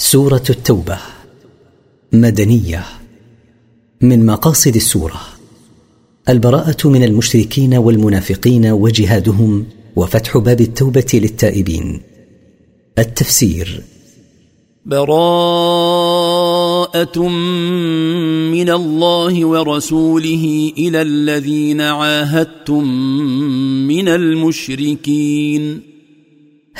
سورة التوبة. مدنية. من مقاصد السورة. البراءة من المشركين والمنافقين وجهادهم وفتح باب التوبة للتائبين. التفسير. براءة من الله ورسوله إلى الذين عاهدتم من المشركين.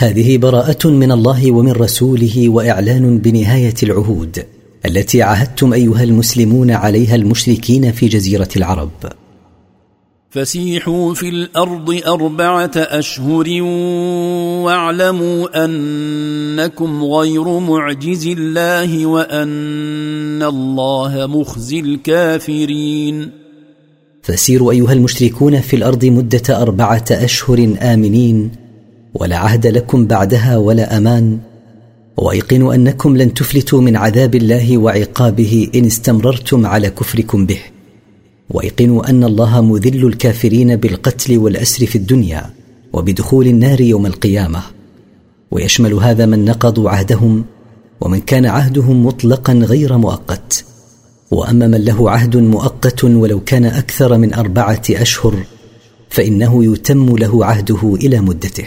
هذه براءة من الله ومن رسوله وإعلان بنهاية العهود التي عاهدتم أيها المسلمون عليها المشركين في جزيرة العرب. فسيحوا في الأرض أربعة أشهر واعلموا أنكم غير معجز الله وأن الله مخزي الكافرين. فسيروا أيها المشركون في الأرض مدة أربعة أشهر آمنين ولا عهد لكم بعدها ولا أمان. وايقنوا أنكم لن تفلتوا من عذاب الله وعقابه إن استمررتم على كفركم به. وايقنوا أن الله مذل الكافرين بالقتل والأسر في الدنيا وبدخول النار يوم القيامة. ويشمل هذا من نقضوا عهدهم ومن كان عهدهم مطلقا غير مؤقت. وأما من له عهد مؤقت ولو كان أكثر من أربعة أشهر فإنه يتم له عهده إلى مدته.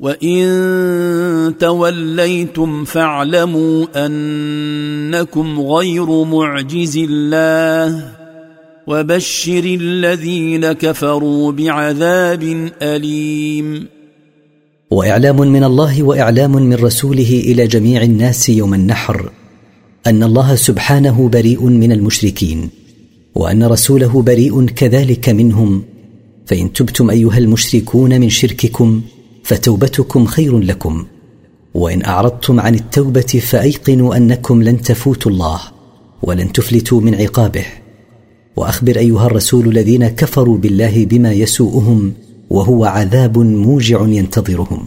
وان توليتم فاعلموا انكم غير معجز الله وبشر الذين كفروا بعذاب اليم واعلام من الله واعلام من رسوله إلى جميع الناس يوم النحر ان الله سبحانه بريء من المشركين وان رسوله بريء كذلك منهم فان تبتم ايها المشركون من شرككم فتوبتكم خير لكم. وإن أعرضتم عن التوبة فأيقنوا أنكم لن تفوتوا الله ولن تفلتوا من عقابه. وأخبر أيها الرسول الذين كفروا بالله بما يسوءهم وهو عذاب موجع ينتظرهم.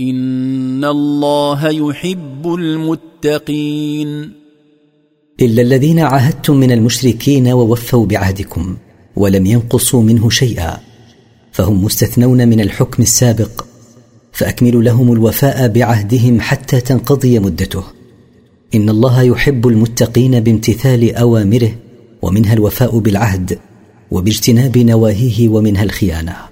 ان الله يحب المتقين. الا الذين عاهدتم من المشركين ووفوا بعهدكم ولم ينقصوا منه شيئا فهم مستثنون من الحكم السابق فاكملوا لهم الوفاء بعهدهم حتى تنقضي مدته. ان الله يحب المتقين بامتثال اوامره ومنها الوفاء بالعهد وباجتناب نواهيه ومنها الخيانه.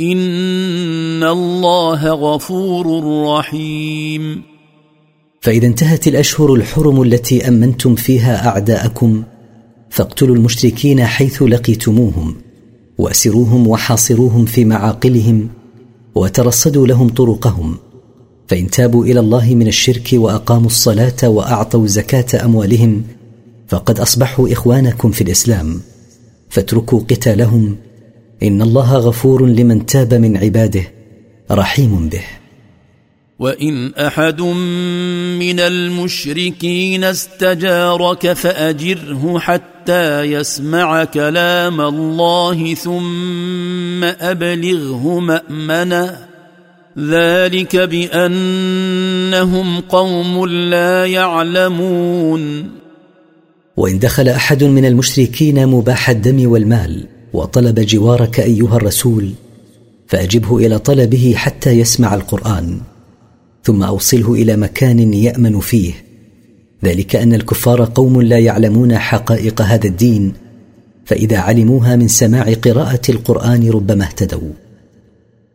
ان الله غفور رحيم. فإذا انتهت الأشهر الحرم التي أمنتم فيها أعداءكم فاقتلوا المشركين حيث لقيتموهم وأسروهم وحاصروهم في معاقلهم وترصدوا لهم طرقهم. فإن تابوا إلى الله من الشرك وأقاموا الصلاة وأعطوا زكاة أموالهم فقد أصبحوا إخوانكم في الإسلام. فاتركوا قتالهم إن الله غفور لمن تاب من عباده رحيم به. وإن أحد من المشركين استجارك فأجره حتى يسمع كلام الله ثم أبلغه مأمنه. ذلك بأنهم قوم لا يعلمون. وإن دخل أحد من المشركين مباح الدم والمال وطلب جوارك أيها الرسول فأجبه إلى طلبه حتى يسمع القرآن ثم أوصله إلى مكان يأمن فيه. ذلك أن الكفار قوم لا يعلمون حقائق هذا الدين فإذا علموها من سماع قراءة القرآن ربما اهتدوا.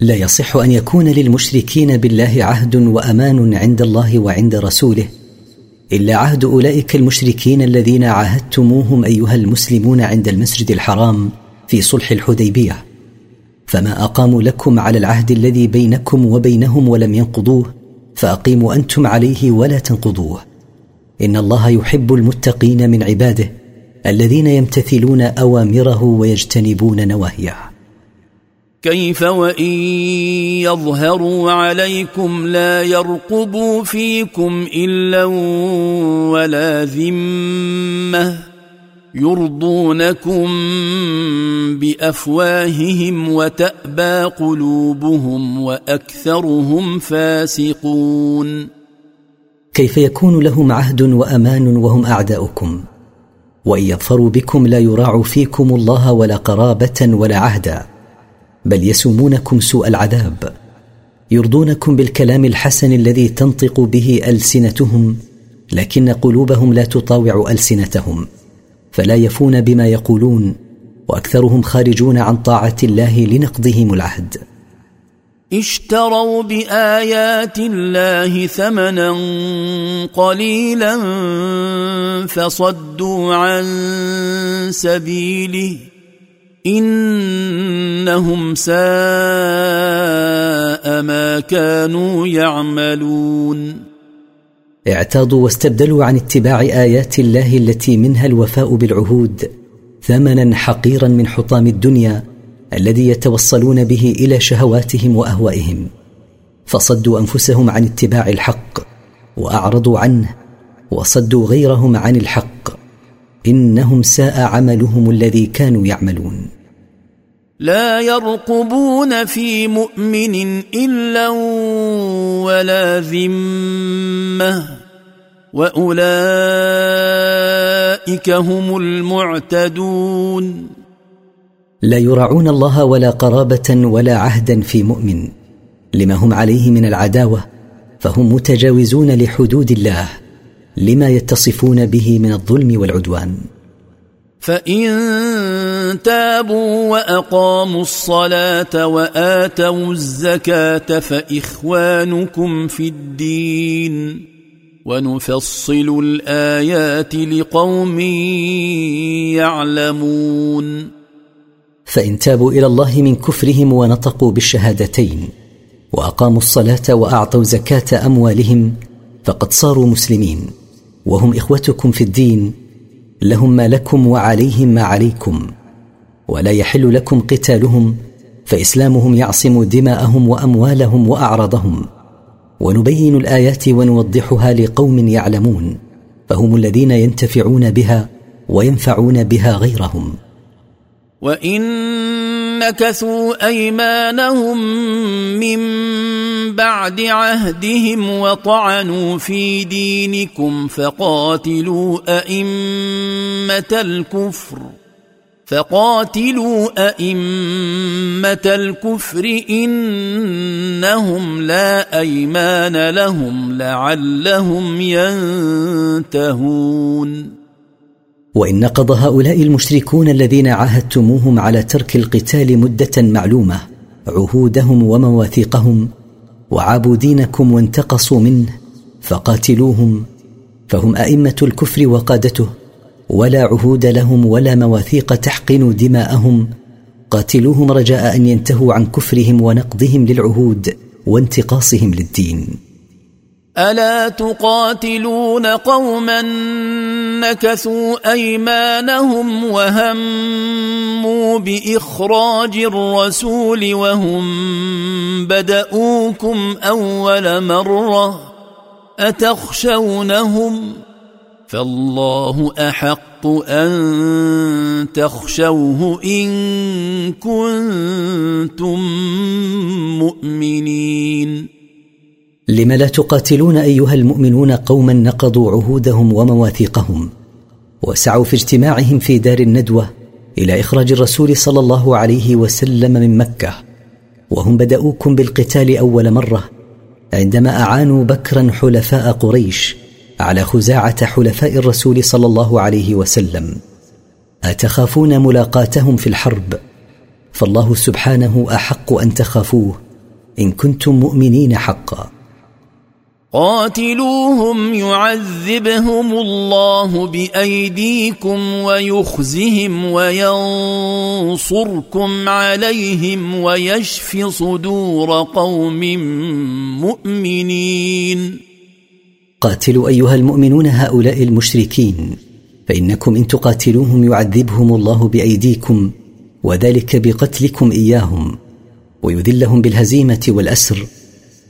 لا يصح أن يكون للمشركين بالله عهد وأمان عند الله وعند رسوله إلا عهد أولئك المشركين الذين عاهدتموهم أيها المسلمون عند المسجد الحرام في صلح الحديبية. فما أقاموا لكم على العهد الذي بينكم وبينهم ولم ينقضوه فأقيموا أنتم عليه ولا تنقضوه. إن الله يحب المتقين من عباده الذين يمتثلون أوامره ويجتنبون نواهيه. كيف وإن يظهروا عليكم لا يرقبوا فيكم إلا ولا ذمة يرضونكم بأفواههم وتأبى قلوبهم وأكثرهم فاسقون. كيف يكون لهم عهد وأمان وهم أعداؤكم؟ وإن يظفروا بكم لا يراعوا فيكم الله ولا قرابة ولا عهدا. بل يسومونكم سوء العذاب يرضونكم بالكلام الحسن الذي تنطق به ألسنتهم لكن قلوبهم لا تطاوع ألسنتهم فلا يفون بما يقولون وأكثرهم خارجون عن طاعة الله لنقضهم العهد. اشتروا بآيات الله ثمنا قليلا فصدوا عن سبيله إنهم ساء ما كانوا يعملون. اعتاضوا واستبدلوا عن اتباع آيات الله التي منها الوفاء بالعهود ثمنا حقيرا من حطام الدنيا الذي يتوصلون به إلى شهواتهم وأهوائهم. فصدوا أنفسهم عن اتباع الحق وأعرضوا عنه وصدوا غيرهم عن الحق. إنهم ساء عملهم الذي كانوا يعملون. لا يرقبون في مؤمن إلا ولا ذمة وأولئك هم المعتدون. لا يراعون الله ولا قرابة ولا عهدا في مؤمن. لما هم عليه من العداوة فهم متجاوزون لحدود الله. لما يتصفون به من الظلم والعدوان. فإن تابوا وأقاموا الصلاة وآتوا الزكاة فإخوانكم في الدين. ونفصل الآيات لقوم يعلمون. فإن تابوا إلى الله من كفرهم ونطقوا بالشهادتين وأقاموا الصلاة وأعطوا زكاة أموالهم فقد صاروا مسلمين. وهم إخوتكم في الدين لهم ما لكم وعليهم ما عليكم. ولا يحل لكم قتالهم فإسلامهم يعصم دماءهم وأموالهم وأعراضهم. ونبين الآيات ونوضحها لقوم يعلمون فهم الذين ينتفعون بها وينفعون بها غيرهم. وإن نكثوا أيمانهم من بعد عهدهم وطعنوا في دينكم فقاتلوا أئمة الكفر. فقاتلوا أئمة الكفر إنهم لا أيمان لهم لعلهم ينتهون. وإن نقض هؤلاء المشركون الذين عاهدتموهم على ترك القتال مدة معلومة عهودهم ومواثيقهم وعابوا دينكم وانتقصوا منه فقاتلوهم فهم أئمة الكفر وقادته. ولا عهود لهم ولا مواثيق تحقن دماءهم. قاتلوهم رجاء أن ينتهوا عن كفرهم ونقضهم للعهود وانتقاصهم للدين. ألا تقاتلون قوما نكثوا أيمانهم وهموا بإخراج الرسول وهم بدأوكم أول مرة أتخشونهم؟ فالله أحق أن تخشوه إن كنتم مؤمنين. لم لا تقاتلون أيها المؤمنون قوما نقضوا عهودهم ومواثيقهم وسعوا في اجتماعهم في دار الندوة إلى إخراج الرسول صلى الله عليه وسلم من مكة. وهم بدأوكم بالقتال أول مرة عندما أعانوا بكرا حلفاء قريش على خزاعة حلفاء الرسول صلى الله عليه وسلم أتخافون ملاقاتهم في الحرب؟ فالله سبحانه أحق أن تخافوه إن كنتم مؤمنين حقا. قاتلوهم يعذبهم الله بأيديكم ويخزهم وينصركم عليهم ويشف صدور قوم مؤمنين. قاتلوا أيها المؤمنون هؤلاء المشركين فإنكم إن تقاتلوهم يعذبهم الله بأيديكم وذلك بقتلكم إياهم ويذلهم بالهزيمة والأسر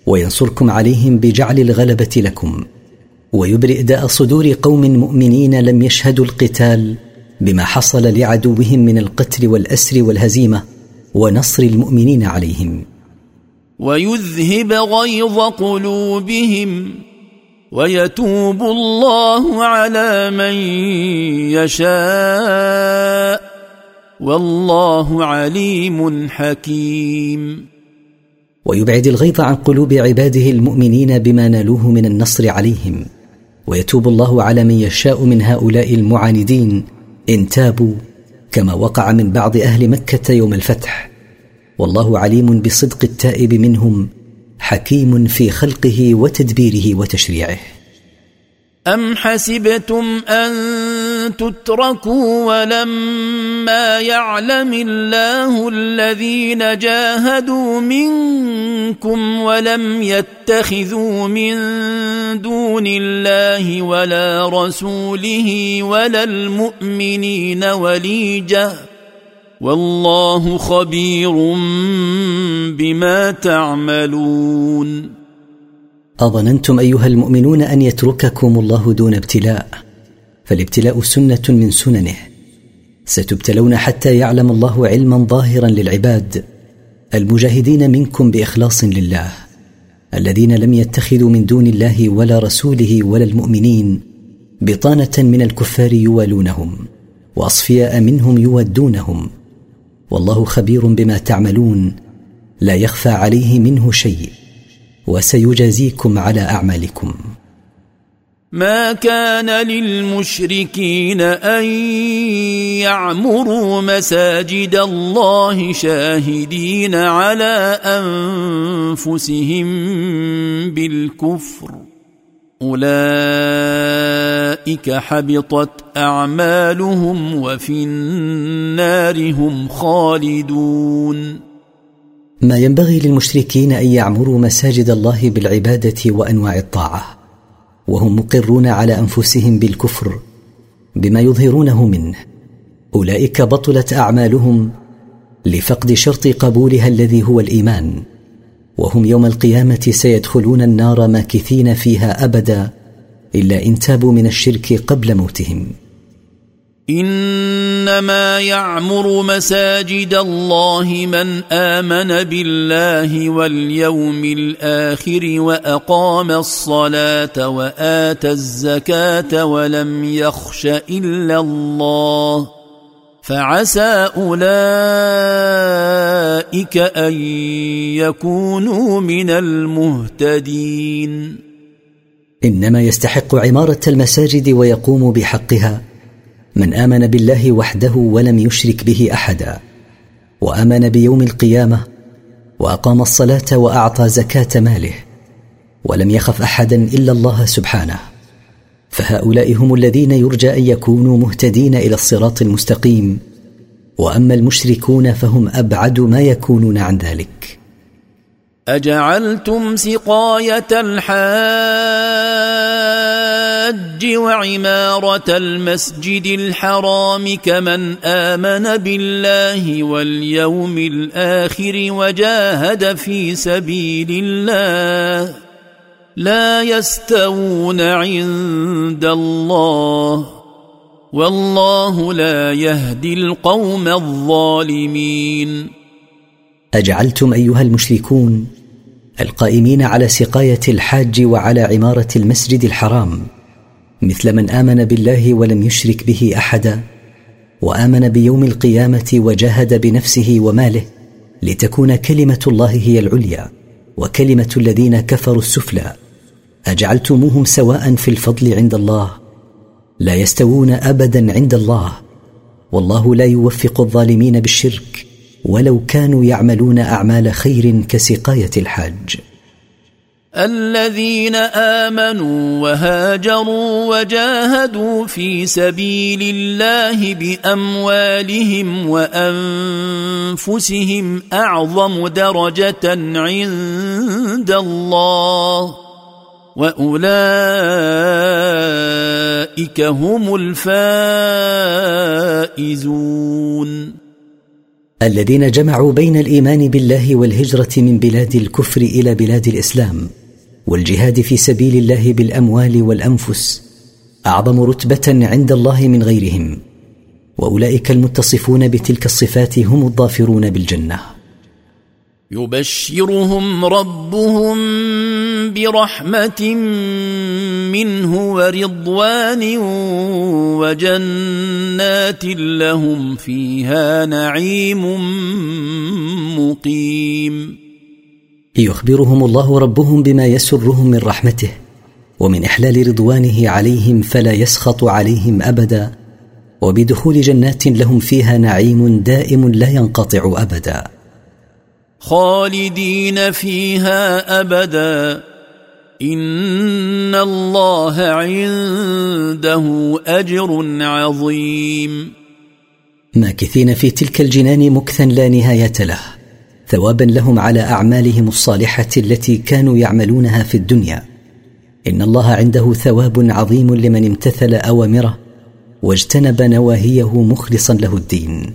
وينصركم عليهم بجعل الغلبة لكم ويبرئ داء صدور قوم مؤمنين لم يشهدوا القتال بما حصل لعدوهم من القتل والأسر والهزيمة ونصر المؤمنين عليهم. ويذهب غيظ قلوبهم. ويتوب الله على من يشاء والله عليم حكيم. ويبعد الغيظ عن قلوب عباده المؤمنين بما نالوه من النصر عليهم. ويتوب الله على من يشاء من هؤلاء المعاندين إن تابوا كما وقع من بعض أهل مكة يوم الفتح. والله عليم بصدق التائب منهم حكيم في خلقه وتدبيره وتشريعه. أم حسبتم أن تتركوا ولما يعلم الله الذين جاهدوا منكم ولم يتخذوا من دون الله ولا رسوله ولا المؤمنين وليجه والله خبير بما تعملون. أظننتم أيها المؤمنون أن يترككم الله دون ابتلاء فالابتلاء سنة من سننه. ستبتلون حتى يعلم الله علما ظاهرا للعباد. المجاهدين منكم بإخلاص لله. الذين لم يتخذوا من دون الله ولا رسوله ولا المؤمنين بطانة من الكفار يوالونهم وأصفياء منهم يودونهم. والله خبير بما تعملون لا يخفى عليه منه شيء وسيجازيكم على أعمالكم. ما كان للمشركين أن يعمروا مساجد الله شاهدين على أنفسهم بالكفر. اولئك حبطت اعمالهم وفي النار هم خالدون ما ينبغي للمشركين أن يعمروا مساجد الله بالعبادة وأنواع الطاعة وهم مقرون على أنفسهم بالكفر بما يظهرونه منه. أولئك بطلت أعمالهم لفقد شرط قبولها الذي هو الإيمان. وهم يوم القيامة سيدخلون النار ماكثين فيها أبدا إلا إن تابوا من الشرك قبل موتهم. إنما يعمر مساجد الله من آمن بالله واليوم الآخر وأقام الصلاة وآتى الزكاة ولم يخش إلا الله. فعسى أولئك أن يكونوا من المهتدين. إنما يستحق عمارة المساجد ويقوم بحقها من آمن بالله وحده ولم يشرك به أحدا وآمن بيوم القيامة وأقام الصلاة وأعطى زكاة ماله ولم يخف أحدا إلا الله سبحانه. فهؤلاء هم الذين يرجى أن يكونوا مهتدين إلى الصراط المستقيم. وأما المشركون فهم أبعد ما يكونون عن ذلك. أجعلتم سقاية الحاج وعمارة المسجد الحرام كمن آمن بالله واليوم الآخر وجاهد في سبيل الله. لا يستوون عند الله والله لا يهدي القوم الظالمين. أجعلتم أيها المشركون القائمين على سقاية الحاج وعلى عمارة المسجد الحرام مثل من آمن بالله ولم يشرك به أحدا وآمن بيوم القيامة وجاهد بنفسه وماله لتكون كلمة الله هي العليا وكلمة الذين كفروا السفلى. أجعلتموهم سواء في الفضل عند الله؟ لا يستوون ابدا عند الله. والله لا يوفق الظالمين بالشرك ولو كانوا يعملون أعمال خير كسقاية الحاج. الذين آمنوا وهاجروا وجاهدوا في سبيل الله بأموالهم وأنفسهم أعظم درجة عند الله. وأولئك هم الفائزون. الذين جمعوا بين الإيمان بالله والهجرة من بلاد الكفر إلى بلاد الإسلام والجهاد في سبيل الله بالأموال والأنفس أعظم رتبة عند الله من غيرهم وأولئك المتصفون بتلك الصفات هم الظافرون بالجنة. يبشرهم ربهم برحمة منه ورضوان وجنات لهم فيها نعيم مقيم. يخبرهم الله ربهم بما يسرهم من رحمته ومن إحلال رضوانه عليهم فلا يسخط عليهم أبدا وبدخول جنات لهم فيها نعيم دائم لا ينقطع أبدا. خالدين فيها أبدا. إن الله عنده أجر عظيم. ماكثين في تلك الجنان مكثا لا نهاية له. ثوابا لهم على أعمالهم الصالحة التي كانوا يعملونها في الدنيا. إن الله عنده ثواب عظيم لمن امتثل أوامره واجتنب نواهيه مخلصا له الدين.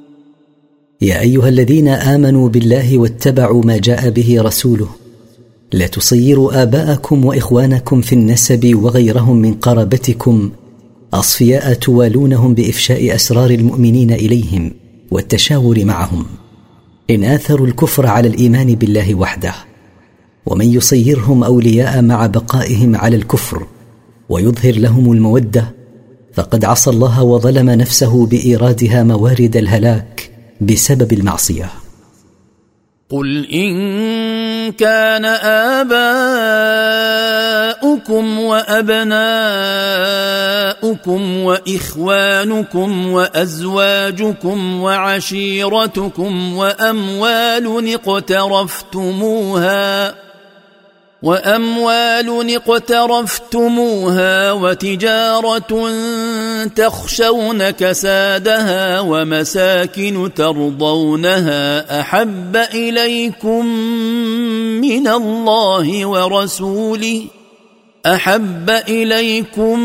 يا أيها الذين آمنوا بالله واتبعوا ما جاء به رسوله. لا تصيروا آباءكم وإخوانكم في النسب وغيرهم من قرابتكم. أصفياء توالونهم بإفشاء أسرار المؤمنين إليهم والتشاور معهم. إن آثروا الكفر على الإيمان بالله وحده. ومن يصيرهم أولياء مع بقائهم على الكفر ويظهر لهم المودة فقد عصى الله وظلم نفسه بإيرادها موارد الهلاك. بسبب المعصية. قل إن كان آباؤكم وأبناؤكم وإخوانكم وأزواجكم وعشيرتكم وأموال اقترفتموها وأموال اقترفتموها وتجارة تخشون كسادها ومساكن ترضونها أحب إليكم من الله ورسوله أحب إليكم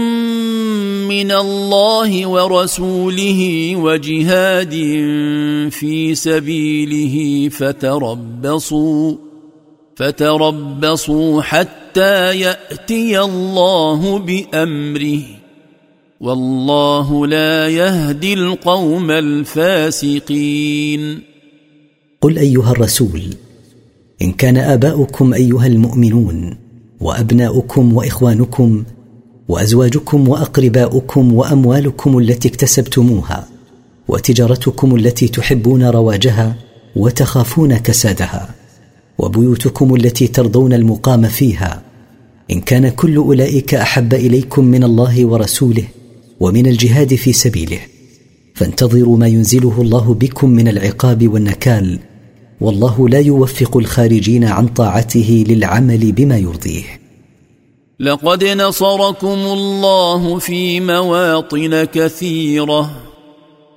من الله ورسوله وجهاد في سبيله فتربصوا فتربصوا حتى يأتي الله بأمره. والله لا يهدي القوم الفاسقين. قل أيها الرسول إن كان آباؤكم أيها المؤمنون وأبناؤكم وإخوانكم وأزواجكم وأقرباؤكم وأموالكم التي اكتسبتموها وتجارتكم التي تحبون رواجها وتخافون كسادها وبيوتكم التي ترضون المقام فيها. إن كان كل أولئك أحب إليكم من الله ورسوله ومن الجهاد في سبيله. فانتظروا ما ينزله الله بكم من العقاب والنكال والله لا يوفق الخارجين عن طاعته للعمل بما يرضيه. لقد نصركم الله في مواطن كثيرة.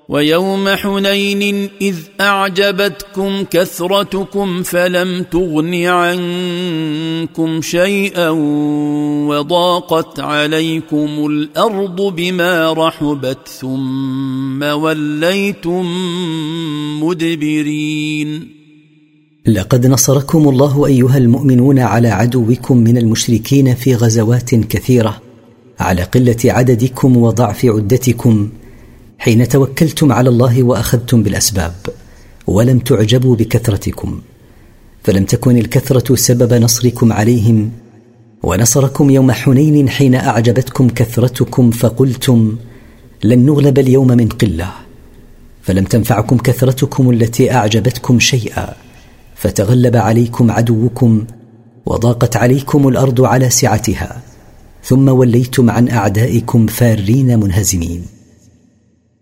ويوم حنين إذ أعجبتكم كثرتكم فلم تغن عنكم شيئا وضاقت عليكم الأرض بما رحبت ثم وليتم مدبرين. لقد نصركم الله أيها المؤمنون على عدوكم من المشركين في غزوات كثيرة على قلة عددكم وضعف عدتكم حين توكلتم على الله وأخذتم بالأسباب ولم تعجبوا بكثرتكم فلم تكن الكثرة سبب نصركم عليهم ونصركم يوم حنين حين أعجبتكم كثرتكم فقلتم لن نغلب اليوم من قلة فلم تنفعكم كثرتكم التي أعجبتكم شيئا فتغلب عليكم عدوكم وضاقت عليكم الأرض على سعتها ثم وليتم عن أعدائكم فارين منهزمين.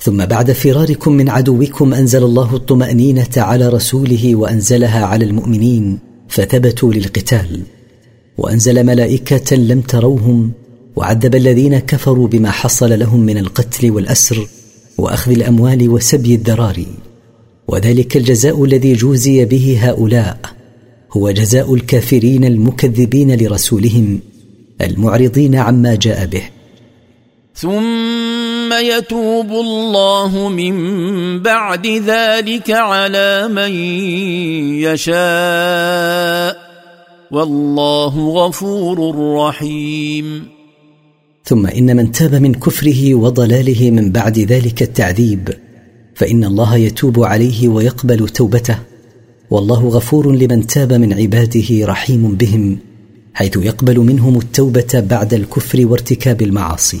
ثم بعد فراركم من عدوكم أنزل الله الطمأنينة على رسوله وأنزلها على المؤمنين فثبتوا للقتال. وأنزل ملائكة لم تروهم وعذب الذين كفروا بما حصل لهم من القتل والأسر وأخذ الأموال وسبي الذراري وذلك الجزاء الذي جوزي به هؤلاء هو جزاء الكافرين المكذبين لرسولهم المعرضين عما جاء به. ثم يتوب الله من بعد ذلك على من يشاء والله غفور رحيم. ثم إن من تاب من كفره وضلاله من بعد ذلك التعذيب فإن الله يتوب عليه ويقبل توبته والله غفور لمن تاب من عباده رحيم بهم حيث يقبل منهم التوبة بعد الكفر وارتكاب المعاصي.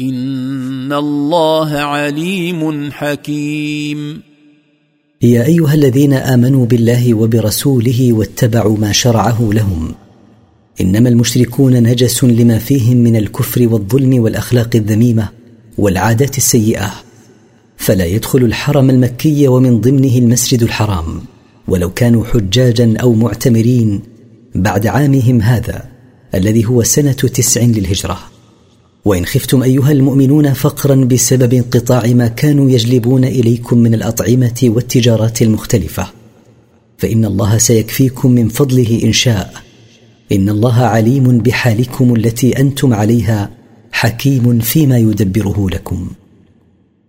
ان الله عليم حكيم. يا أيها الذين آمنوا بالله وبرسوله واتبعوا ما شرعه لهم. إنما المشركون نجس لما فيهم من الكفر والظلم والأخلاق الذميمة والعادات السيئة. فلا يدخل الحرم المكي ومن ضمنه المسجد الحرام. ولو كانوا حجاجا أو معتمرين بعد عامهم هذا الذي هو سنة تسع للهجرة. وإن خفتم أيها المؤمنون فقرا بسبب انقطاع ما كانوا يجلبون إليكم من الأطعمة والتجارات المختلفة. فإن الله سيكفيكم من فضله إن شاء. إن الله عليم بحالكم التي أنتم عليها حكيم فيما يدبره لكم.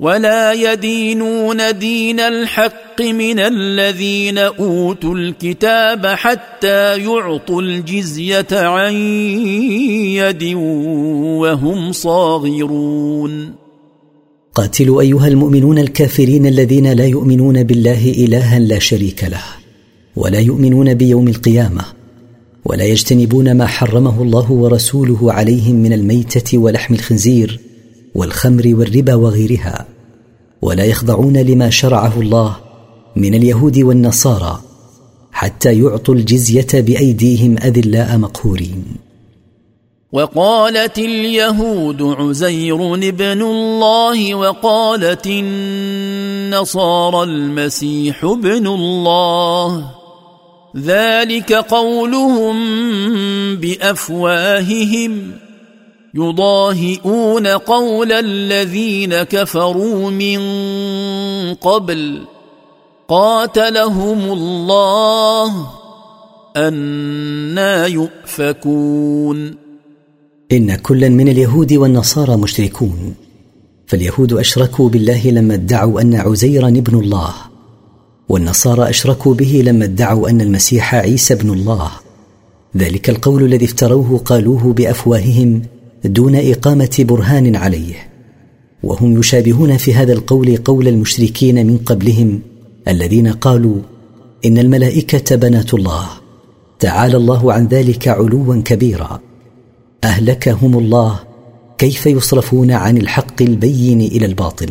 ولا يدينون دين الحق من الذين أوتوا الكتاب حتى يعطوا الجزية عن يد وهم صاغرون. قاتلوا أيها المؤمنون الكافرين الذين لا يؤمنون بالله إلها لا شريك له ولا يؤمنون بيوم القيامة ولا يجتنبون ما حرمه الله ورسوله عليهم من الميتة ولحم الخنزير والخمر والربا وغيرها ولا يخضعون لما شرعه الله من اليهود والنصارى حتى يعطوا الجزية بأيديهم أذلاء مقهورين. وقالت اليهود عزير ابن الله وقالت النصارى المسيح ابن الله ذلك قولهم بأفواههم. يضاهئون قول الذين كفروا من قبل. قاتلهم الله أنا يؤفكون. إن كلا من اليهود والنصارى مشركون. فاليهود أشركوا بالله لما ادعوا أن عزيرا ابن الله والنصارى أشركوا به لما ادعوا أن المسيح عيسى ابن الله. ذلك القول الذي افتروه قالوه بأفواههم دون إقامة برهان عليه. وهم يشابهون في هذا القول قول المشركين من قبلهم الذين قالوا إن الملائكة بنات الله تعالى الله عن ذلك علوا كبيرا. أهلكهم الله كيف يصرفون عن الحق البين إلى الباطل؟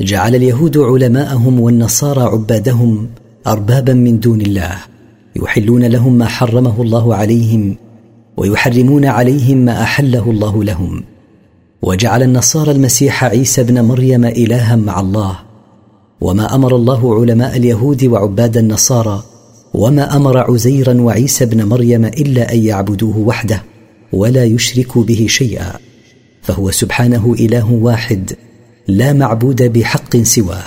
جعل اليهود علماءهم والنصارى عبادهم اربابا من دون الله يحلون لهم ما حرمه الله عليهم ويحرمون عليهم ما أحله الله لهم. وجعل النصارى المسيح عيسى ابن مريم إلها مع الله. وما أمر الله علماء اليهود وعباد النصارى وما أمر عزيرا وعيسى ابن مريم إلا أن يعبدوه وحده ولا يشركوا به شيئا فهو سبحانه إله واحد لا معبود بحق سواه.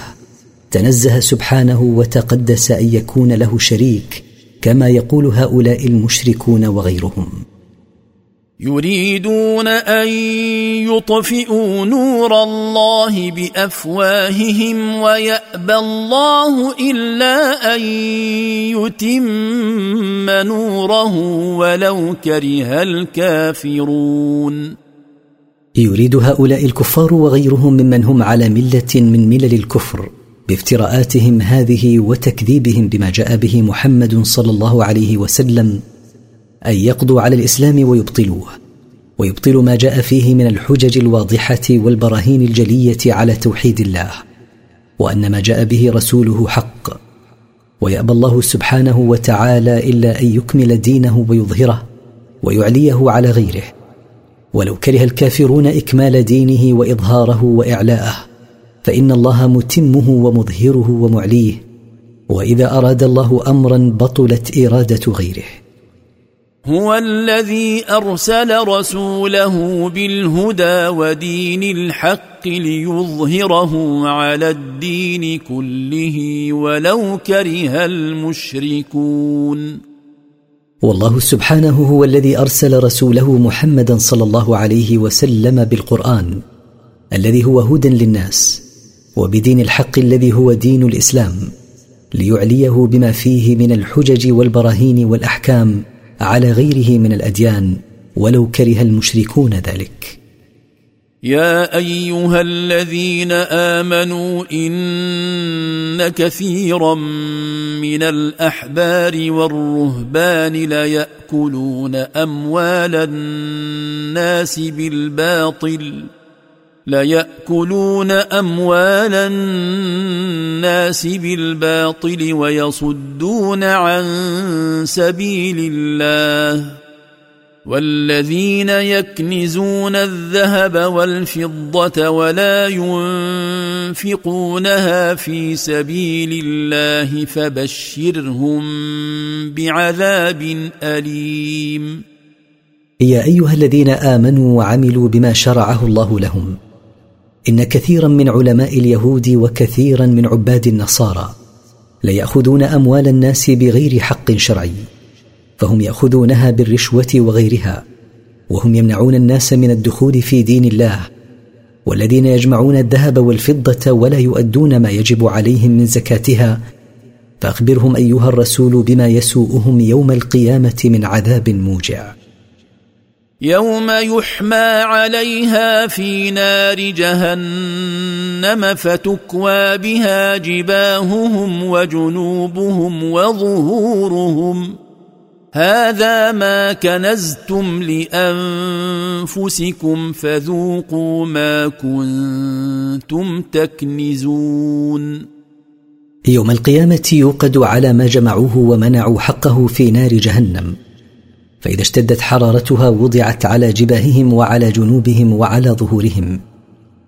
تنزه سبحانه وتقدس أن يكون له شريك كما يقول هؤلاء المشركون وغيرهم. يريدون أن يطفئوا نور الله بأفواههم ويأبى الله إلا أن يتم نوره ولو كره الكافرون. يريد هؤلاء الكفار وغيرهم ممن هم على ملة من ملل الكفر بافتراءاتهم هذه وتكذيبهم بما جاء به محمد صلى الله عليه وسلم أن يقضوا على الإسلام ويبطلوه ويبطلوا ما جاء فيه من الحجج الواضحة والبراهين الجلية على توحيد الله وأن ما جاء به رسوله حق. ويأبى الله سبحانه وتعالى إلا أن يكمل دينه ويظهره ويعليه على غيره. ولو كره الكافرون إكمال دينه وإظهاره وإعلاءه فإن الله متمه ومظهره ومعليه وإذا أراد الله امرا بطلت إرادة غيره. هو الذي أرسل رسوله بالهدى ودين الحق ليظهره على الدين كله ولو كره المشركون. والله سبحانه هو الذي أرسل رسوله محمدا صلى الله عليه وسلم بالقرآن الذي هو هدى للناس وبدين الحق الذي هو دين الإسلام ليعليه بما فيه من الحجج والبراهين والأحكام على غيره من الأديان ولو كره المشركون ذلك. يا أيها الذين آمنوا إن كثيرا من الأحبار والرهبان ليأكلون أموال الناس بالباطل ليأكلون أموال الناس بالباطل ويصدون عن سبيل الله. والذين يكنزون الذهب والفضة ولا ينفقونها في سبيل الله فبشرهم بعذاب أليم. يا أيها الذين آمنوا وعملوا بما شرعه الله لهم. إن كثيرا من علماء اليهود وكثيرا من عباد النصارى ليأخذون أموال الناس بغير حق شرعي. فهم يأخذونها بالرشوة وغيرها وهم يمنعون الناس من الدخول في دين الله والذين يجمعون الذهب والفضة ولا يؤدون ما يجب عليهم من زكاتها فأخبرهم أيها الرسول بما يسوءهم يوم القيامة من عذاب موجع. يوم يحمى عليها في نار جهنم فتكوى بها جباههم وجنوبهم وظهورهم. هذا ما كنزتم لأنفسكم فذوقوا ما كنتم تكنزون. يوم القيامة يوقد على ما جمعوه ومنعوا حقه في نار جهنم. فإذا اشتدت حرارتها وضعت على جباههم وعلى جنوبهم وعلى ظهورهم.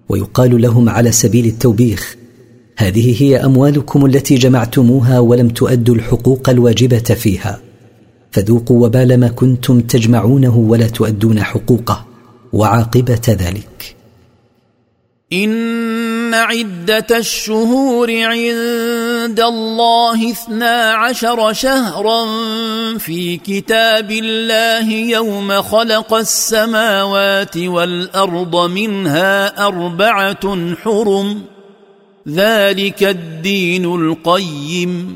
ويقال لهم على سبيل التوبيخ هذه هي أموالكم التي جمعتموها ولم تؤدوا الحقوق الواجبة فيها. فذوقوا وبال ما كنتم تجمعونه ولا تؤدون حقوقه وعاقبة ذلك. إن عدة الشهور عند الله اثنا عشر شهرا في كتاب الله يوم خلق السماوات والأرض منها أربعة حرم ذلك الدين القيم.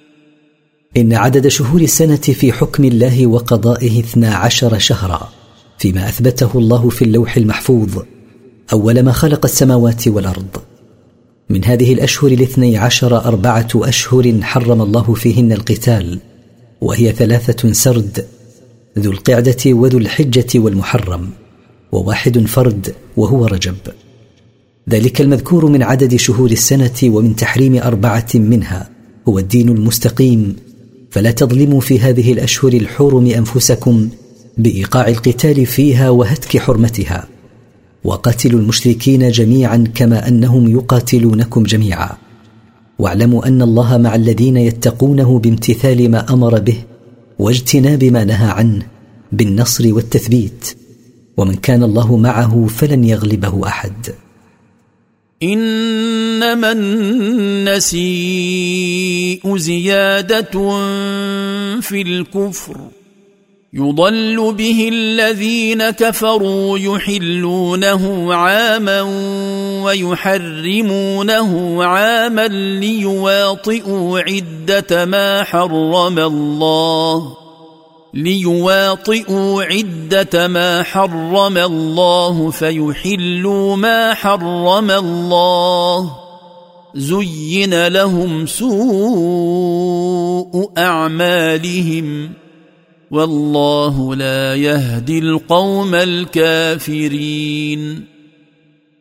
إن عدد شهور السنة في حكم الله وقضائه اثنا عشر شهرا فيما أثبته الله في اللوح المحفوظ أول ما خلق السماوات والأرض. من هذه الأشهر الاثني عشر أربعة أشهر حرم الله فيهن القتال وهي ثلاثة سرد ذو القعدة وذو الحجة والمحرم وواحد فرد وهو رجب. ذلك المذكور من عدد شهور السنة ومن تحريم أربعة منها هو الدين المستقيم فلا تظلموا في هذه الأشهر الحرم أنفسكم بإيقاع القتال فيها وهتك حرمتها. وقاتلوا المشركين جميعا كما أنهم يقاتلونكم جميعا. واعلموا أن الله مع الذين يتقونه بامتثال ما أمر به واجتناب ما نهى عنه بالنصر والتثبيت. ومن كان الله معه فلن يغلبه أحد. إنما النسيء زيادة في الكفر. يضل به الذين كفروا يحلونه عاما ويحرمونه عاما ليواطئوا عدة ما حرم الله. ليواطئوا عدة ما حرم الله فيحلوا ما حرم الله. زين لهم سوء أعمالهم. والله لا يهدي القوم الكافرين.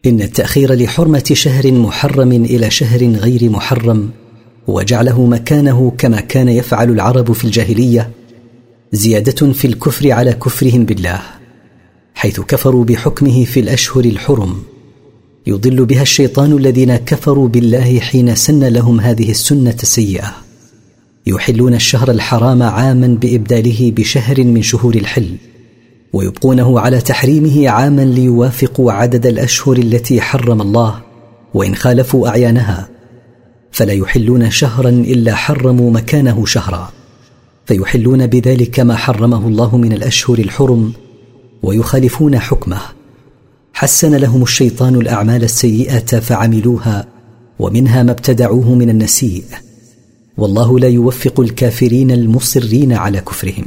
إن التأخير لحرمة شهر محرم إلى شهر غير محرم وجعله مكانه كما كان يفعل العرب في الجاهلية زيادة في الكفر على كفرهم بالله حيث كفروا بحكمه في الأشهر الحرم. يضل بها الشيطان الذين كفروا بالله حين سن لهم هذه السنة السيئه يحلون الشهر الحرام عاما بإبداله بشهر من شهور الحل ويبقونه على تحريمه عاما ليوافقوا عدد الأشهر التي حرم الله وإن خالفوا أعيانها. فلا يحلون شهرا إلا حرموا مكانه شهرا. فيحلون بذلك ما حرمه الله من الأشهر الحرم ويخالفون حكمه. حسن لهم الشيطان الأعمال السيئة فعملوها ومنها ما ابتدعوه من النسيء. والله لا يوفق الكافرين المصرين على كفرهم.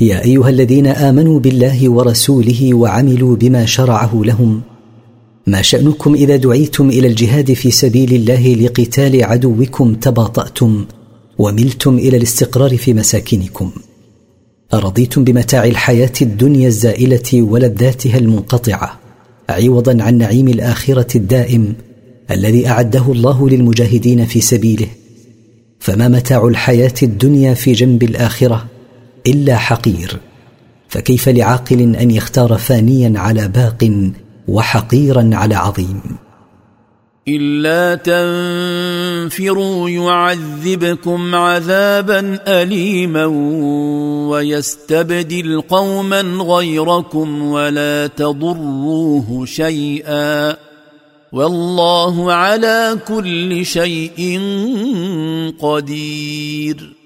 يا أيها الذين آمنوا بالله ورسوله وعملوا بما شرعه لهم. ما شأنكم إذا دعيتم إلى الجهاد في سبيل الله لقتال عدوكم تباطأتم وملتم إلى الاستقرار في مساكنكم. أرضيتم بمتاع الحياة الدنيا الزائلة ولذاتها المنقطعة عوضا عن نعيم الآخرة الدائم الذي أعده الله للمجاهدين في سبيله. فما متاع الحياة الدنيا في جنب الآخرة؟ إلا حقير فكيف لعاقل أن يختار فانيا على باق وحقيرا على عظيم؟ إلا تنفروا يعذبكم عذابا اليما ويستبدل قوما غيركم ولا تضروه شيئا. والله على كل شيء قدير.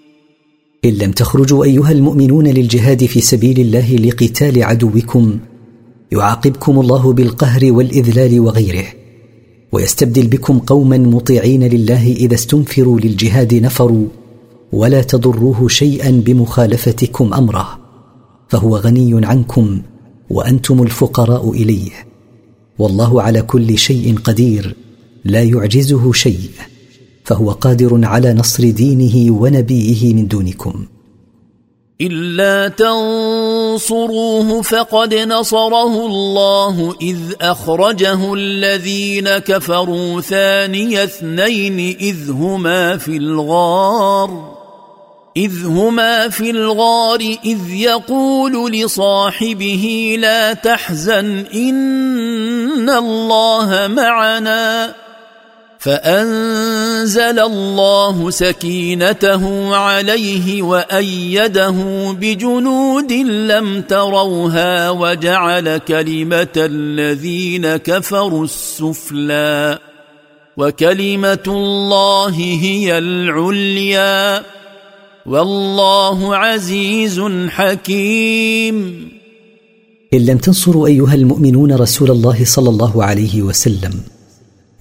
إن لم تخرجوا أيها المؤمنون للجهاد في سبيل الله لقتال عدوكم يعاقبكم الله بالقهر والإذلال وغيره ويستبدل بكم قوما مطيعين لله إذا استنفروا للجهاد نفروا ولا تضروه شيئا بمخالفتكم أمره فهو غني عنكم وأنتم الفقراء إليه والله على كل شيء قدير لا يعجزه شيء. فهو قادر على نصر دينه ونبيه من دونكم. إلا تنصروه فقد نصره الله إذ أخرجه الذين كفروا ثاني اثنين إذ هما في الغار إذ هما في الغار إذ يقول لصاحبه لا تحزن إن الله معنا. فأنزل الله سكينته عليه وأيده بجنود لم تروها وجعل كلمة الذين كفروا السفلى وكلمة الله هي العليا والله عزيز حكيم. إن لم تنصروا أيها المؤمنون رسول الله صلى الله عليه وسلم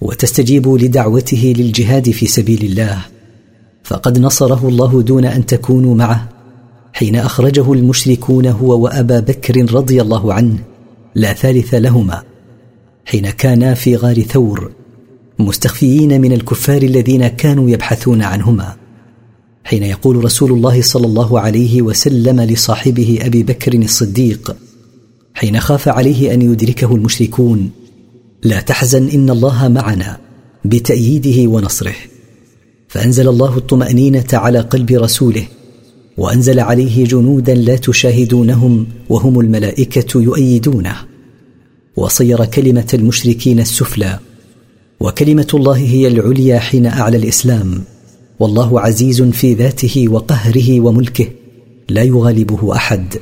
وتستجيبوا لدعوته للجهاد في سبيل الله. فقد نصره الله دون أن تكونوا معه حين أخرجه المشركون هو وأبا بكر رضي الله عنه لا ثالث لهما حين كانا في غار ثور مستخفيين من الكفار الذين كانوا يبحثون عنهما. حين يقول رسول الله صلى الله عليه وسلم لصاحبه أبي بكر الصديق حين خاف عليه أن يدركه المشركون لا تحزن إن الله معنا بتأييده ونصره. فأنزل الله الطمأنينة على قلب رسوله وأنزل عليه جنودا لا تشاهدونهم وهم الملائكة يؤيدونه. وصير كلمة المشركين السفلى وكلمة الله هي العليا حين أعلى الإسلام. والله عزيز في ذاته وقهره وملكه لا يغالبه أحد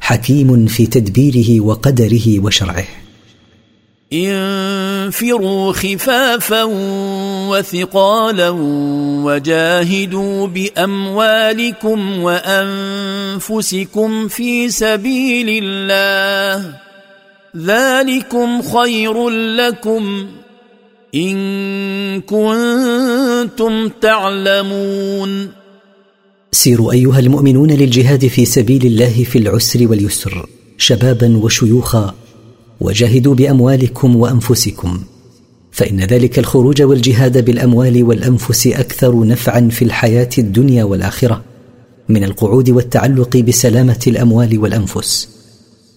حكيم في تدبيره وقدره وشرعه. انفروا خفافا وثقالا وجاهدوا بأموالكم وأنفسكم في سبيل الله ذلكم خير لكم إن كنتم تعلمون. سيروا أيها المؤمنون للجهاد في سبيل الله في العسر واليسر شبابا وشيوخا وجاهدوا بأموالكم وأنفسكم فإن ذلك الخروج والجهاد بالأموال والأنفس أكثر نفعا في الحياة الدنيا والآخرة من القعود والتعلق بسلامة الأموال والأنفس.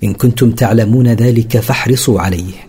إن كنتم تعلمون ذلك فاحرصوا عليه.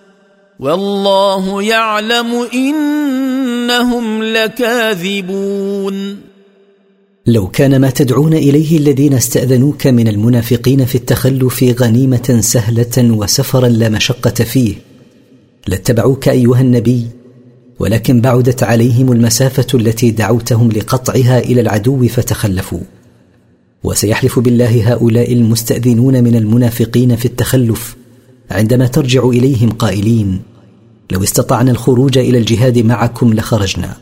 والله يعلم إنهم لكاذبون. لو كان ما تدعون إليه الذين استأذنوك من المنافقين في التخلف غنيمة سهلة وسفرا لا مشقة فيه لاتبعوك أيها النبي ولكن بعدت عليهم المسافة التي دعوتهم لقطعها إلى العدو فتخلفوا. وسيحلف بالله هؤلاء المستأذنون من المنافقين في التخلف عندما ترجع إليهم قائلين لو استطعنا الخروج إلى الجهاد معكم لخرجنا.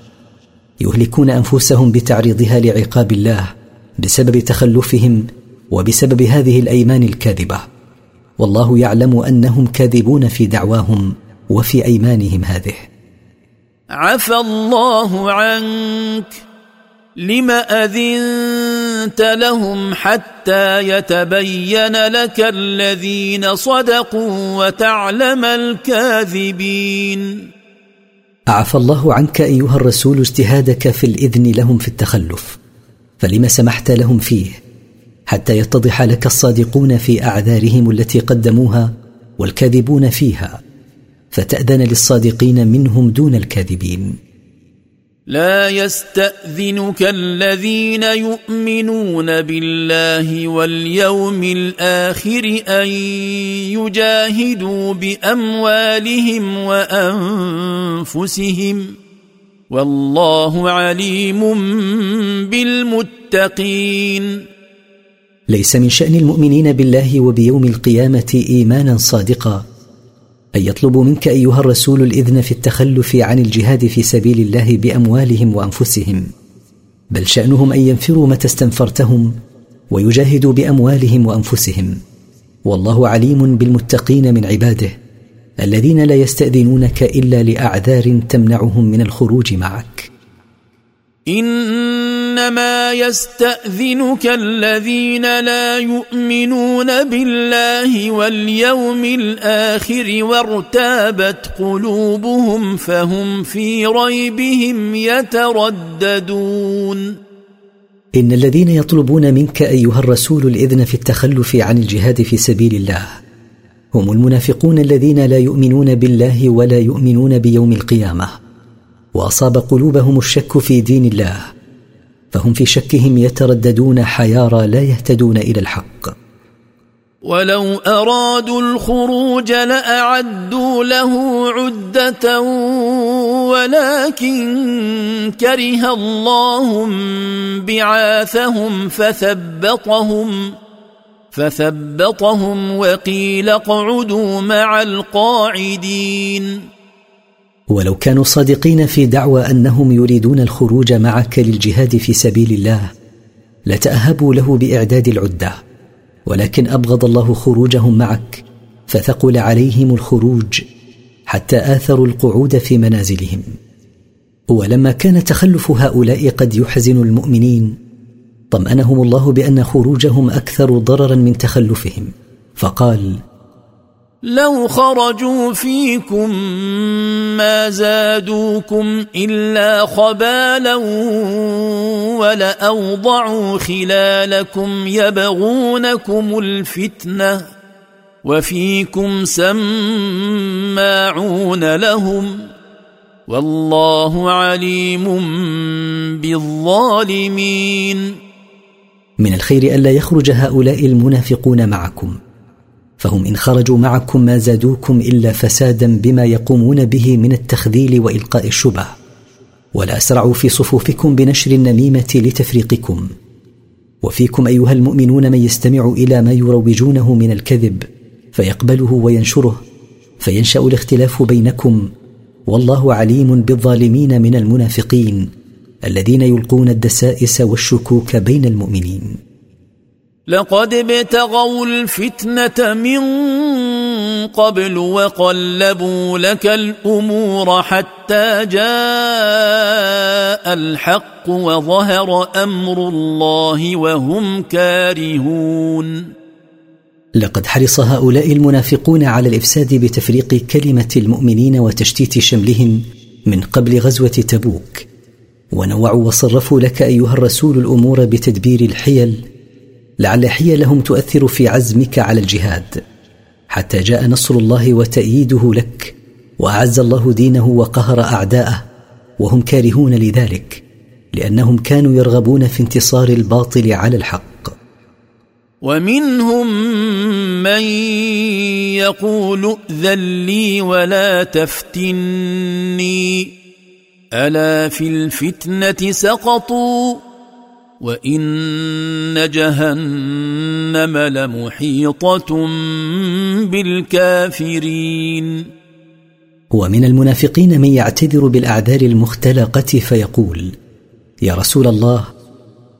يهلكون أنفسهم بتعريضها لعقاب الله بسبب تخلفهم وبسبب هذه الأيمان الكاذبة. والله يعلم أنهم كاذبون في دعواهم وفي أيمانهم هذه. عفى الله عنك. لم أذنت لهم حتى يتبين لك الذين صدقوا وتعلم الكاذبين. عفى الله عنك أيها الرسول اجتهادك في الإذن لهم في التخلف فلم سمحت لهم فيه حتى يتضح لك الصادقون في أعذارهم التي قدموها والكاذبون فيها فتأذن للصادقين منهم دون الكاذبين. لا يستأذنك الذين يؤمنون بالله واليوم الآخر أن يجاهدوا بأموالهم وأنفسهم والله عليم بالمتقين. ليس من شأن المؤمنين بالله وبيوم القيامة إيمانا صادقا. أن يطلبوا منك أيها الرسول الإذن في التخلف عن الجهاد في سبيل الله بأموالهم وأنفسهم. بل شأنهم أن ينفروا متى استنفرتهم ويجاهدوا بأموالهم وأنفسهم. والله عليم بالمتقين من عباده الذين لا يستأذنونك إلا لأعذار تمنعهم من الخروج معك. إنما يستأذنك الذين لا يؤمنون بالله واليوم الآخر وارتابت قلوبهم فهم في ريبهم يترددون. إن الذين يطلبون منك أيها الرسول الإذن في التخلف عن الجهاد في سبيل الله هم المنافقون الذين لا يؤمنون بالله ولا يؤمنون بيوم القيامة وأصاب قلوبهم الشك في دين الله فهم في شكهم يترددون حيارى لا يهتدون إلى الحق. ولو أرادوا الخروج لأعدوا له عدة ولكن كره الله بعاثهم فثبطهم فثبطهم وقيل اقعدوا مع القاعدين. ولو كانوا صادقين في دعوى أنهم يريدون الخروج معك للجهاد في سبيل الله لتأهبوا له بإعداد العدة. ولكن أبغض الله خروجهم معك فثقل عليهم الخروج حتى آثروا القعود في منازلهم. ولما كان تخلف هؤلاء قد يحزن المؤمنين طمأنهم الله بأن خروجهم أكثر ضررا من تخلفهم. فقال لو خرجوا فيكم ما زادوكم إلا خبالا ولأوضعوا خلالكم يبغونكم الفتنة وفيكم سماعون لهم والله عليم بالظالمين. من الخير ألا يخرج هؤلاء المنافقون معكم. فهم إن خرجوا معكم ما زادوكم إلا فسادا بما يقومون به من التخذيل وإلقاء الشبه. ولا أسرعوا في صفوفكم بنشر النميمة لتفريقكم. وفيكم أيها المؤمنون من يستمع إلى ما يروجونه من الكذب فيقبله وينشره فينشأ الاختلاف بينكم. والله عليم بالظالمين من المنافقين الذين يلقون الدسائس والشكوك بين المؤمنين. لقد ابتغوا الفتنة من قبل وقلبوا لك الأمور حتى جاء الحق وظهر أمر الله وهم كارهون. لقد حرص هؤلاء المنافقون على الإفساد بتفريق كلمة المؤمنين وتشتيت شملهم من قبل غزوة تبوك ونوعوا وصرفوا لك أيها الرسول الأمور بتدبير الحيل لعل حيلهم تؤثر في عزمك على الجهاد حتى جاء نصر الله وتأييده لك وأعز الله دينه وقهر أعداءه وهم كارهون لذلك لأنهم كانوا يرغبون في انتصار الباطل على الحق. ومنهم من يقول ائذن لي ولا تفتني ألا في الفتنة سقطوا؟ وان جهنم لمحيطه بالكافرين. ومن المنافقين من يعتذر بالاعذار المختلقه فيقول يا رسول الله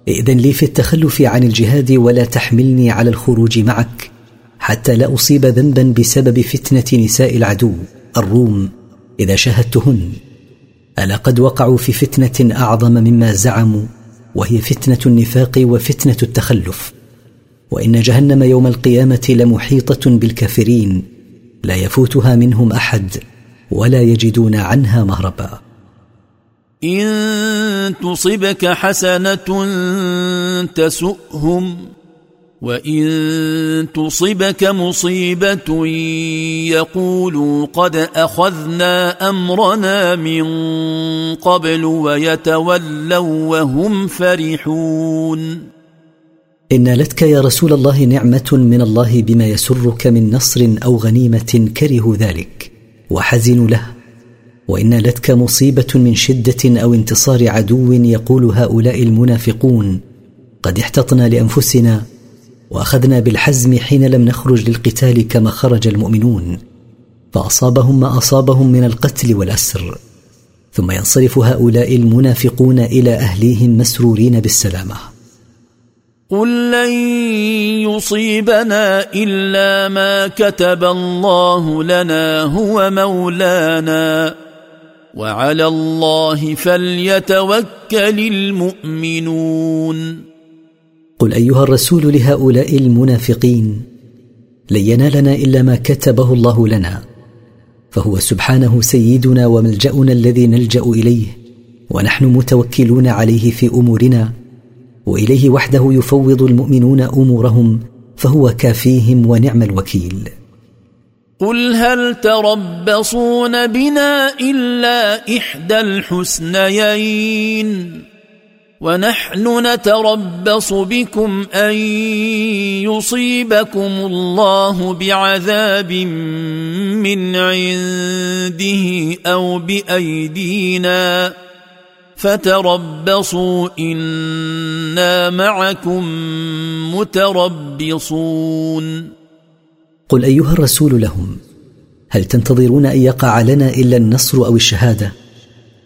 ائذن لي في التخلف عن الجهاد ولا تحملني على الخروج معك حتى لا اصيب ذنبا بسبب فتنه نساء العدو الروم اذا شاهدتهن. الا قد وقعوا في فتنه اعظم مما زعموا وهي فتنة النفاق وفتنة التخلف. وإن جهنم يوم القيامة لمحيطة بالكافرين لا يفوتها منهم أحد ولا يجدون عنها مهربا. إن تصبك حسنة تسؤهم وان تصبك مصيبه يقولوا قد اخذنا امرنا من قبل ويتولوا وهم فرحون ان نالتك يا رسول الله نعمه من الله بما يسرك من نصر أو غنيمه كرهوا ذلك وحزنوا له. وان نالتك مصيبه من شده أو انتصار عدو يقول هؤلاء المنافقون. قد احتطنا لانفسنا وأخذنا بالحزم حين لم نخرج للقتال كما خرج المؤمنون فأصابهم ما أصابهم من القتل والأسر. ثم ينصرف هؤلاء المنافقون إلى أهليهم مسرورين بالسلامة. قل لن يصيبنا إلا ما كتب الله لنا هو مولانا وعلى الله فليتوكل المؤمنون. قل أيها الرسول لهؤلاء المنافقين لن ينالنا إلا ما كتبه الله لنا فهو سبحانه سيدنا وملجأنا الذي نلجأ إليه ونحن متوكلون عليه في أمورنا وإليه وحده يفوض المؤمنون أمورهم فهو كافيهم ونعم الوكيل. قل هل تربصون بنا إلا إحدى الحسنيين؟ ونحن نتربص بكم أن يصيبكم الله بعذاب من عنده أو بأيدينا فتربصوا إنا معكم متربصون. قل أيها الرسول لهم هل تنتظرون أن يقع لنا إلا النصر أو الشهادة؟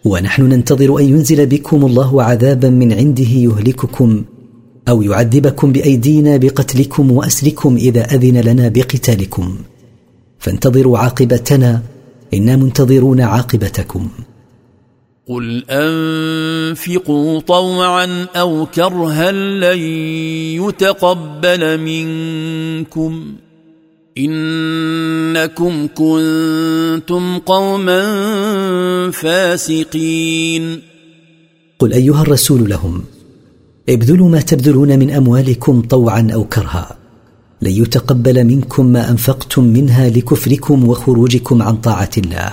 ونحن ننتظر أن ينزل بكم الله عذابا من عنده يهلككم أو يعذبكم بأيدينا بقتلكم وأسركم إذا أذن لنا بقتالكم. فانتظروا عاقبتنا إنا منتظرون عاقبتكم. قل أنفقوا طوعا أو كرها لن يتقبل منكم. إنكم كنتم قوما فاسقين. قل أيها الرسول لهم ابذلوا ما تبذلون من أموالكم طوعا أو كرها لن يتقبل منكم ما أنفقتم منها لكفركم وخروجكم عن طاعة الله.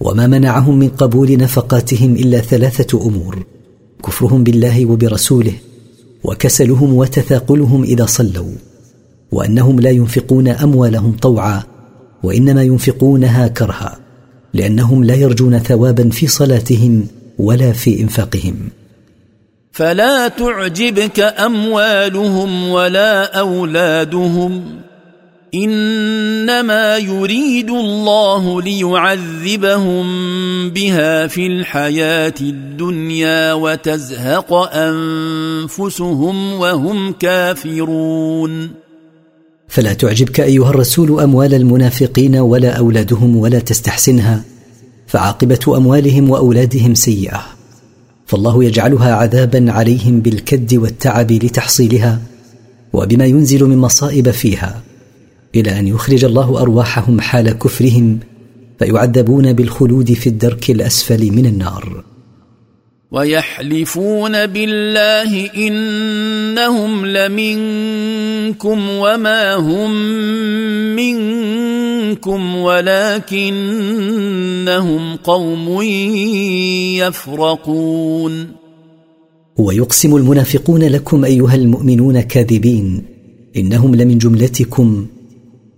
وما منعهم من قبول نفقاتهم إلا ثلاثة أمور كفرهم بالله وبرسوله وكسلهم وتثاقلهم إذا صلوا وأنهم لا ينفقون أموالهم طوعا وإنما ينفقونها كرها لأنهم لا يرجون ثوابا في صلاتهم ولا في إنفاقهم. فلا تعجبك أموالهم ولا أولادهم. إنما يريد الله ليعذبهم بها في الحياة الدنيا وتزهق أنفسهم وهم كافرون. فلا تعجبك أيها الرسول أموال المنافقين ولا أولادهم ولا تستحسنها فعاقبة أموالهم وأولادهم سيئة. فالله يجعلها عذابا عليهم بالكد والتعب لتحصيلها وبما ينزل من مصائب فيها. إلى أن يخرج الله أرواحهم حال كفرهم فيعذبون بالخلود في الدرك الأسفل من النار. ويحلفون بالله إنهم لمنكم وما هم منكم ولكنهم قوم يفرقون. ويقسم المنافقون لكم أيها المؤمنون كاذبين إنهم لمن جملتكم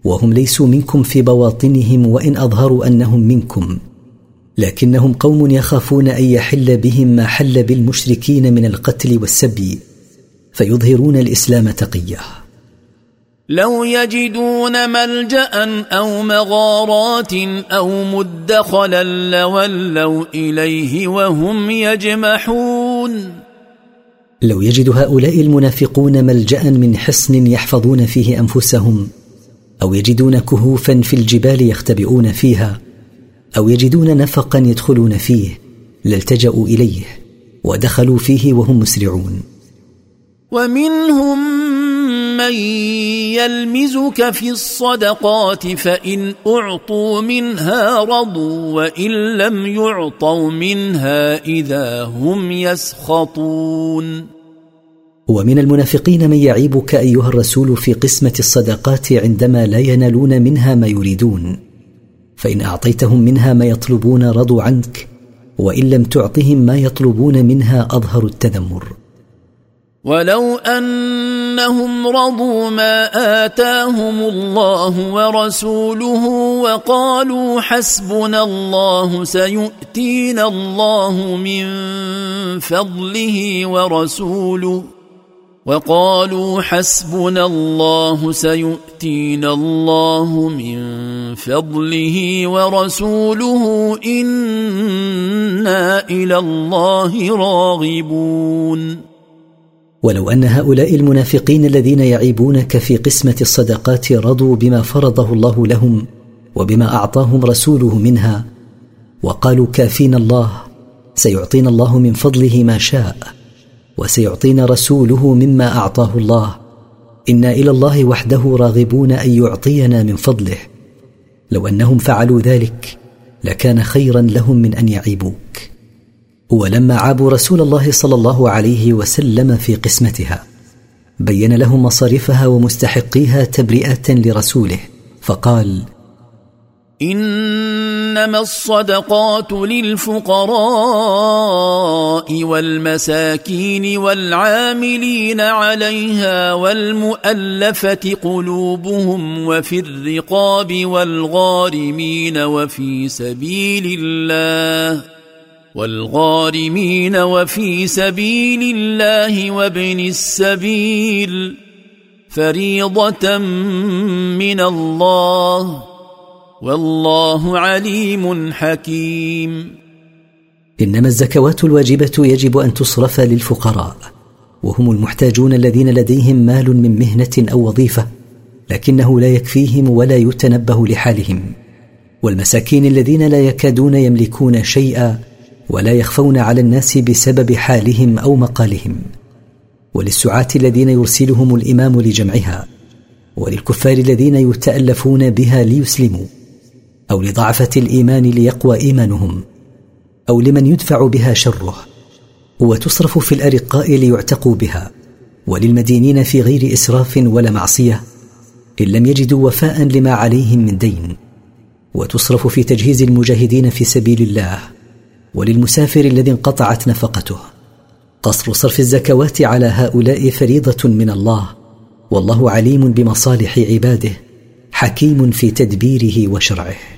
وهم ليسوا منكم في بواطنهم وإن أظهروا أنهم منكم. لكنهم قوم يخافون أن يحل بهم ما حل بالمشركين من القتل والسبي فيظهرون الإسلام تقية. لو يجدون ملجأ أو مغارات أو مدخلا لولوا إليه وهم يجمحون. لو يجد هؤلاء المنافقون ملجا من حصن يحفظون فيه أنفسهم أو يجدون كهوفا في الجبال يختبئون فيها أو يجدون نفقا يدخلون فيه لالتجأوا إليه ودخلوا فيه وهم مسرعون. ومنهم من يلمزك في الصدقات فإن أعطوا منها رضوا وإن لم يعطوا منها إذا هم يسخطون. ومن المنافقين من يعيبك أيها الرسول في قسمة الصدقات عندما لا ينالون منها ما يريدون. فإن أعطيتهم منها ما يطلبون رضوا عنك وإن لم تعطهم ما يطلبون منها اظهروا التذمر. ولو أنهم رضوا ما آتاهم الله ورسوله وقالوا حسبنا الله سيؤتينا الله من فضله ورسوله وقالوا حسبنا الله سيؤتينا الله من فضله ورسوله إنا إلى الله راغبون. ولو أن هؤلاء المنافقين الذين يعيبونك في قسمة الصدقات رضوا بما فرضه الله لهم وبما أعطاهم رسوله منها وقالوا كافينا الله سيعطينا الله من فضله ما شاء. وسيعطينا رسوله مما أعطاه الله. أنا إلى الله وحده راغبون أن يعطينا من فضله. لو أنهم فعلوا ذلك لكان خيرا لهم من أن يعيبوك. ولما عابوا رسول الله صلى الله عليه وسلم في قسمتها بين لهم مصارفها ومستحقيها تبرئة لرسوله فقال انما الصدقات للفقراء والمساكين والعاملين عليها والمؤلفة قلوبهم وفي الرقاب والغارمين وفي سبيل الله والغارمين وفي سبيل الله وابن السبيل فريضة من الله والله عليم حكيم. إنما الزكوات الواجبة يجب أن تصرف للفقراء وهم المحتاجون الذين لديهم مال من مهنة أو وظيفة لكنه لا يكفيهم ولا يتنبه لحالهم. والمساكين الذين لا يكادون يملكون شيئا ولا يخفون على الناس بسبب حالهم أو مقالهم. وللسعاة الذين يرسلهم الإمام لجمعها وللكفار الذين يتألفون بها ليسلموا. أو لضعفة الإيمان ليقوى إيمانهم أو لمن يدفع بها شره وتصرف في الأرقاء ليعتقوا بها وللمدينين في غير إسراف ولا معصية إن لم يجدوا وفاء لما عليهم من دين وتصرف في تجهيز المجاهدين في سبيل الله وللمسافر الذي انقطعت نفقته. قصر صرف الزكوات على هؤلاء فريضة من الله والله عليم بمصالح عباده حكيم في تدبيره وشرعه.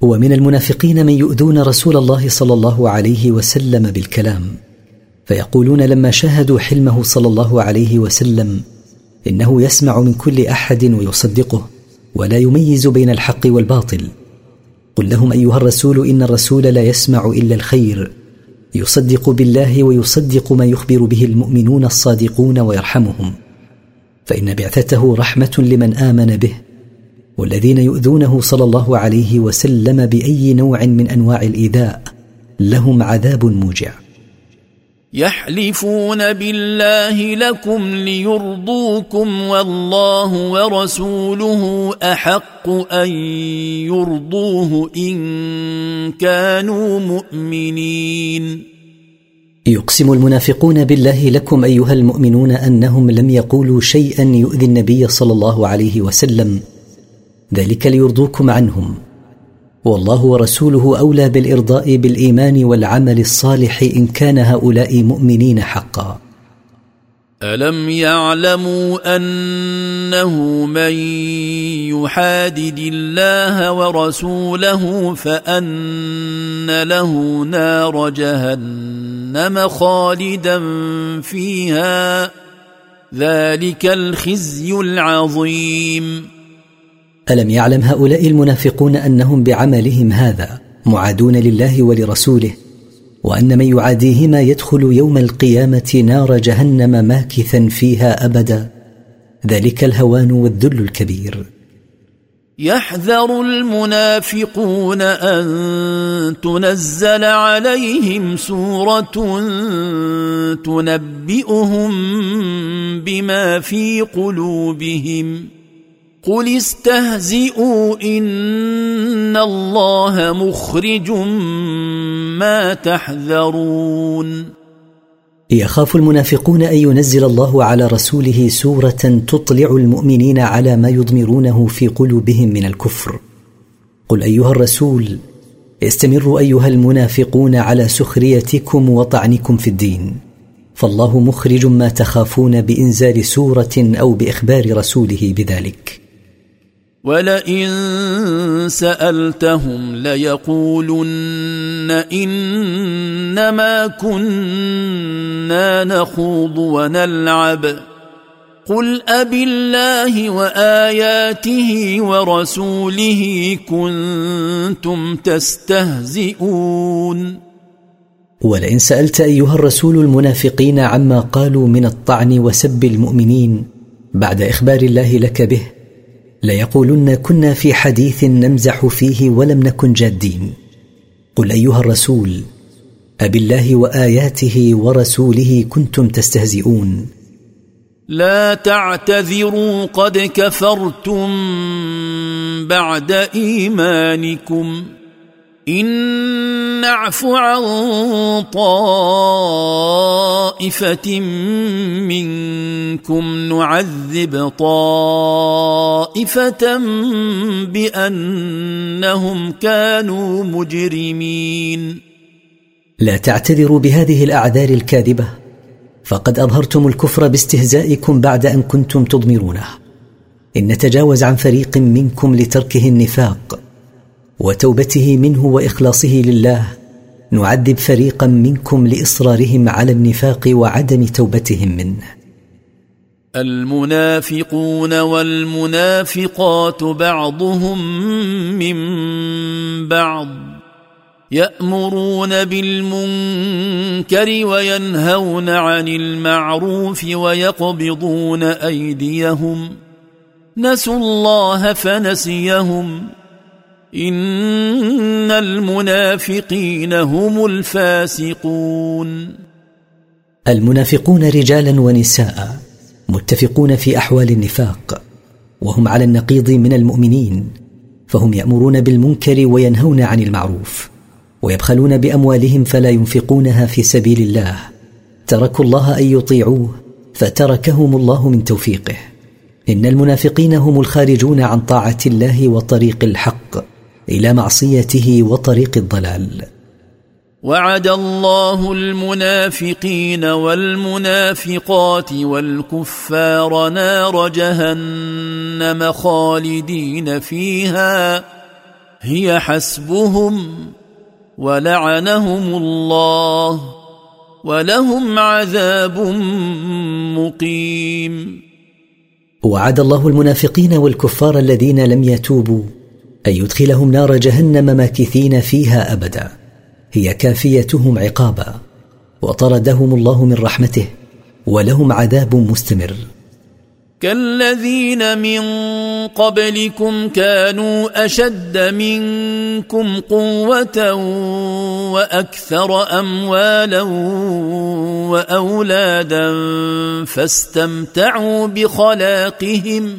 ومن المنافقين من يؤذون رسول الله صلى الله عليه وسلم بالكلام فيقولون لما شاهدوا حلمه صلى الله عليه وسلم إنه يسمع من كل أحد ويصدقه ولا يميز بين الحق والباطل. قل لهم أيها الرسول إن الرسول لا يسمع إلا الخير يصدق بالله ويصدق ما يخبر به المؤمنون الصادقون ويرحمهم فإن بعثته رحمة لمن آمن به والذين يؤذونه صلى الله عليه وسلم بأي نوع من أنواع الإيذاء لهم عذاب موجع. يحلفون بالله لكم ليرضوكم والله ورسوله أحق أن يرضوه إن كانوا مؤمنين. يقسم المنافقون بالله لكم أيها المؤمنون أنهم لم يقولوا شيئا يؤذي النبي صلى الله عليه وسلم ذلك ليرضوكم عنهم. والله ورسوله أولى بالإرضاء بالإيمان والعمل الصالح إن كان هؤلاء مؤمنين حقا. ألم يعلموا أنه من يحادد الله ورسوله فأن له نار جهنم خالدا فيها ذلك الخزي العظيم. ألم يعلم هؤلاء المنافقون أنهم بعملهم هذا معادون لله ولرسوله؟ وأن من يعاديهما يدخل يوم القيامة نار جهنم ماكثا فيها أبدا؟ ذلك الهوان والذل الكبير. يحذر المنافقون أن تنزل عليهم سورة تنبئهم بما في قلوبهم. قل استهزئوا ان الله مخرج ما تحذرون يخاف المنافقون أن ينزل الله على رسوله سورة تطلع المؤمنين على ما يضمرونه في قلوبهم من الكفر. قل أيها الرسول استمروا أيها المنافقون على سخريتكم وطعنكم في الدين. فالله مخرج ما تخافون بإنزال سورة أو بإخبار رسوله بذلك. ولئن سألتهم ليقولن إنما كنا نخوض ونلعب. قل ابي الله وآياته ورسوله كنتم تستهزئون. ولئن سألت أيها الرسول المنافقين عما قالوا من الطعن وسب المؤمنين بعد إخبار الله لك به ليقولن كنا في حديث نمزح فيه ولم نكن جادين. قل أيها الرسول أبالله وآياته ورسوله كنتم تستهزئون. لا تعتذروا قد كفرتم بعد إيمانكم. إن نعف عن طائفة منكم نعذب طائفة بأنهم كانوا مجرمين. لا تعتذروا بهذه الأعذار الكاذبة فقد أظهرتم الكفر باستهزائكم بعد أن كنتم تضمرونه. إن نتجاوز عن فريق منكم لتركه النفاق وتوبته منه وإخلاصه لله نعذب فريقا منكم لإصرارهم على النفاق وعدم توبتهم منه. المنافقون والمنافقات بعضهم من بعض يأمرون بالمنكر وينهون عن المعروف ويقبضون أيديهم نسوا الله فنسيهم. إن المنافقين هم الفاسقون. المنافقون رجالا ونساء متفقون في أحوال النفاق وهم على النقيض من المؤمنين فهم يأمرون بالمنكر وينهون عن المعروف ويبخلون بأموالهم فلا ينفقونها في سبيل الله. تركوا الله أن يطيعوه فتركهم الله من توفيقه. إن المنافقين هم الخارجون عن طاعة الله وطريق الحق. إلى معصيته وطريق الضلال. وعد الله المنافقين والمنافقات والكفار نار جهنم خالدين فيها. هي حسبهم ولعنهم الله ولهم عذاب مقيم. وعد الله المنافقين والكفار الذين لم يتوبوا أن يدخلهم نار جهنم ماكثين فيها أبدا. هي كافيتهم عقابا. وطردهم الله من رحمته ولهم عذاب مستمر. كالذين من قبلكم كانوا أشد منكم قوة وأكثر أموالا وأولادا فاستمتعوا بخلاقهم.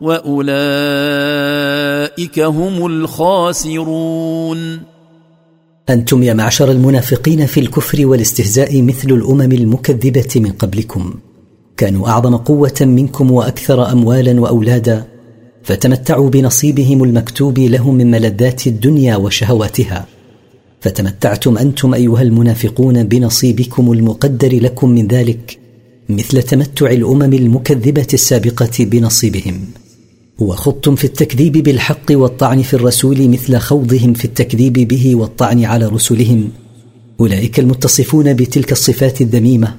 واولئك هم الخاسرون أنتم يا معشر المنافقين في الكفر والاستهزاء مثل الأمم المكذبة من قبلكم. كانوا أعظم قوة منكم وأكثر اموالا وأولادا. فتمتعوا بنصيبهم المكتوب لهم من ملذات الدنيا وشهواتها. فتمتعتم أنتم أيها المنافقون بنصيبكم المقدر لكم من ذلك مثل تمتع الأمم المكذبة السابقة بنصيبهم. وخضتم في التكذيب بالحق والطعن في الرسول مثل خوضهم في التكذيب به والطعن على رسلهم. أولئك المتصفون بتلك الصفات الذميمة.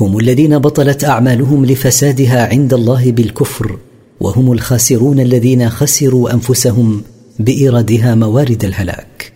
هم الذين بطلت أعمالهم لفسادها عند الله بالكفر. وهم الخاسرون الذين خسروا أنفسهم بإيرادها موارد الهلاك.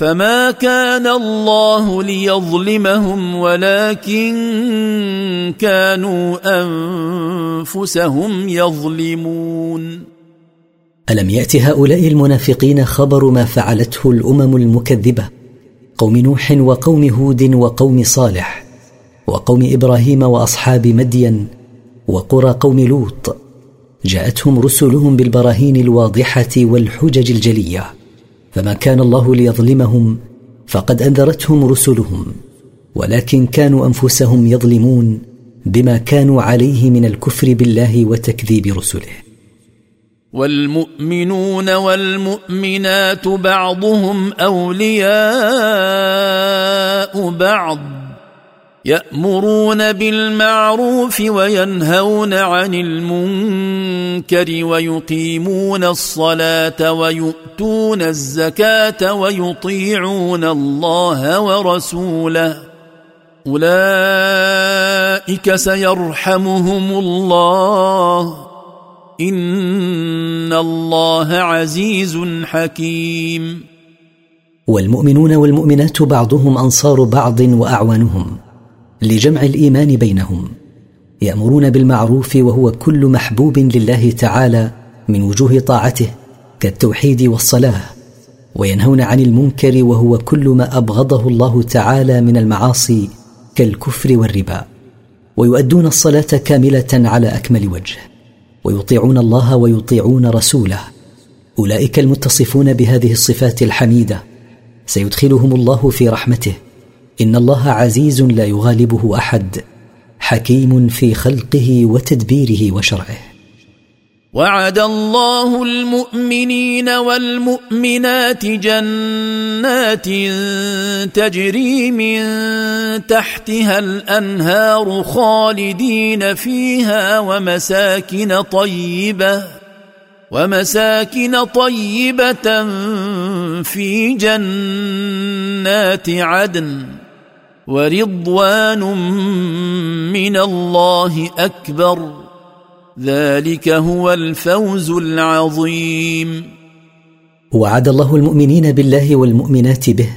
فما كان الله ليظلمهم ولكن كانوا انفسهم يظلمون ألم يأت هؤلاء المنافقين خبر ما فعلته الأمم المكذبة؟ قوم نوح وقوم هود وقوم صالح وقوم إبراهيم وأصحاب مدين وقرى قوم لوط. جاءتهم رسلهم بالبراهين الواضحة والحجج الجلية. فما كان الله ليظلمهم فقد أنذرتهم رسلهم ولكن كانوا أنفسهم يظلمون بما كانوا عليه من الكفر بالله وتكذيب رسله. والمؤمنون والمؤمنات بعضهم أولياء بعض. يأمرون بالمعروف وينهون عن المنكر ويقيمون الصلاة ويؤتون الزكاة ويطيعون الله ورسوله. أولئك سيرحمهم الله. إن الله عزيز حكيم. والمؤمنون والمؤمنات بعضهم أنصار بعض وأعوانهم. لجمع الإيمان بينهم. يأمرون بالمعروف وهو كل محبوب لله تعالى من وجوه طاعته كالتوحيد والصلاة. وينهون عن المنكر وهو كل ما أبغضه الله تعالى من المعاصي كالكفر والربا. ويؤدون الصلاة كاملة على أكمل وجه. ويطيعون الله ويطيعون رسوله. أولئك المتصفون بهذه الصفات الحميدة. سيدخلهم الله في رحمته. إن الله عزيز لا يغالبه أحد حكيم في خلقه وتدبيره وشرعه. وعد الله المؤمنين والمؤمنات جنات تجري من تحتها الأنهار خالدين فيها ومساكن طيبة ومساكن طيبة في جنات عدن. ورضوان من الله أكبر. ذلك هو الفوز العظيم. وعد الله المؤمنين بالله والمؤمنات به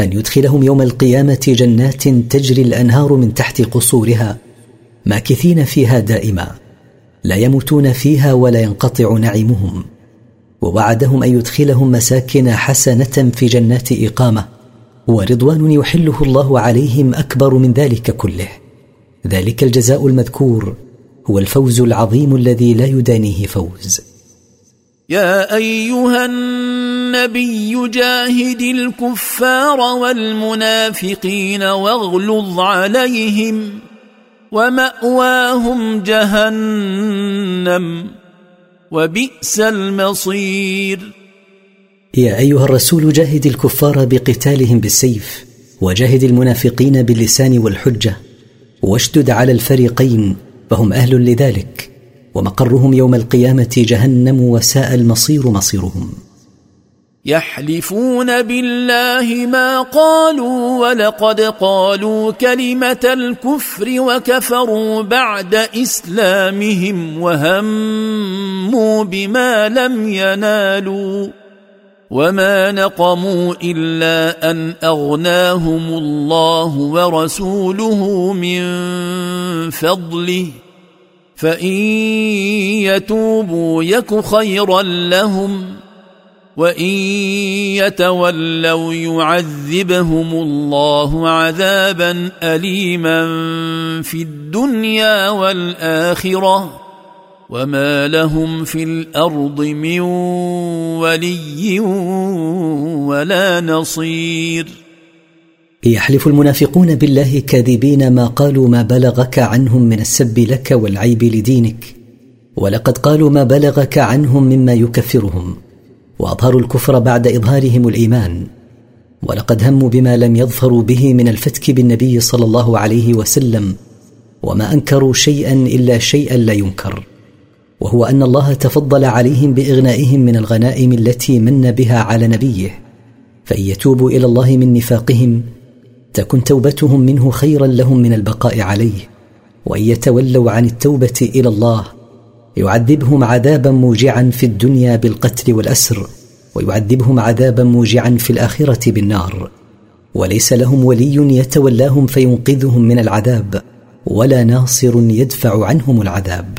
أن يدخلهم يوم القيامة جنات تجري الأنهار من تحت قصورها ماكثين فيها دائما لا يموتون فيها ولا ينقطع نعيمهم. ووعدهم أن يدخلهم مساكن حسنة في جنات إقامة ورضوان يحله الله عليهم أكبر من ذلك كله. ذلك الجزاء المذكور هو الفوز العظيم الذي لا يدانيه فوز. يا أيها النبي جاهد الكفار والمنافقين واغلظ عليهم ومأواهم جهنم وبئس المصير. يا أيها الرسول جاهد الكفار بقتالهم بالسيف وجاهد المنافقين باللسان والحجة واشدد على الفريقين فهم أهل لذلك ومقرهم يوم القيامة جهنم وساء المصير مصيرهم. يحلفون بالله ما قالوا ولقد قالوا كلمة الكفر وكفروا بعد إسلامهم وهموا بما لم ينالوا. وما نقموا الا ان اغناهم الله ورسوله من فضله فان يتوبوا يك خيرا لهم وان يتولوا يعذبهم الله عذابا اليما في الدنيا والاخره وما لهم في الأرض من ولي ولا نصير يحلف المنافقون بالله كاذبين ما قالوا ما بلغك عنهم من السب لك والعيب لدينك ولقد قالوا ما بلغك عنهم مما يكفرهم واظهروا الكفر بعد اظهارهم الايمان ولقد هموا بما لم يظفروا به من الفتك بالنبي صلى الله عليه وسلم وما انكروا شيئا الا شيئا لا ينكر وهو أن الله تفضل عليهم بإغنائهم من الغنائم التي من بها على نبيه فإن يتوبوا إلى الله من نفاقهم تكن توبتهم منه خيرا لهم من البقاء عليه وإن يتولوا عن التوبة إلى الله يعذبهم عذابا موجعا في الدنيا بالقتل والأسر ويعذبهم عذابا موجعا في الآخرة بالنار. وليس لهم ولي يتولاهم فينقذهم من العذاب ولا ناصر يدفع عنهم العذاب.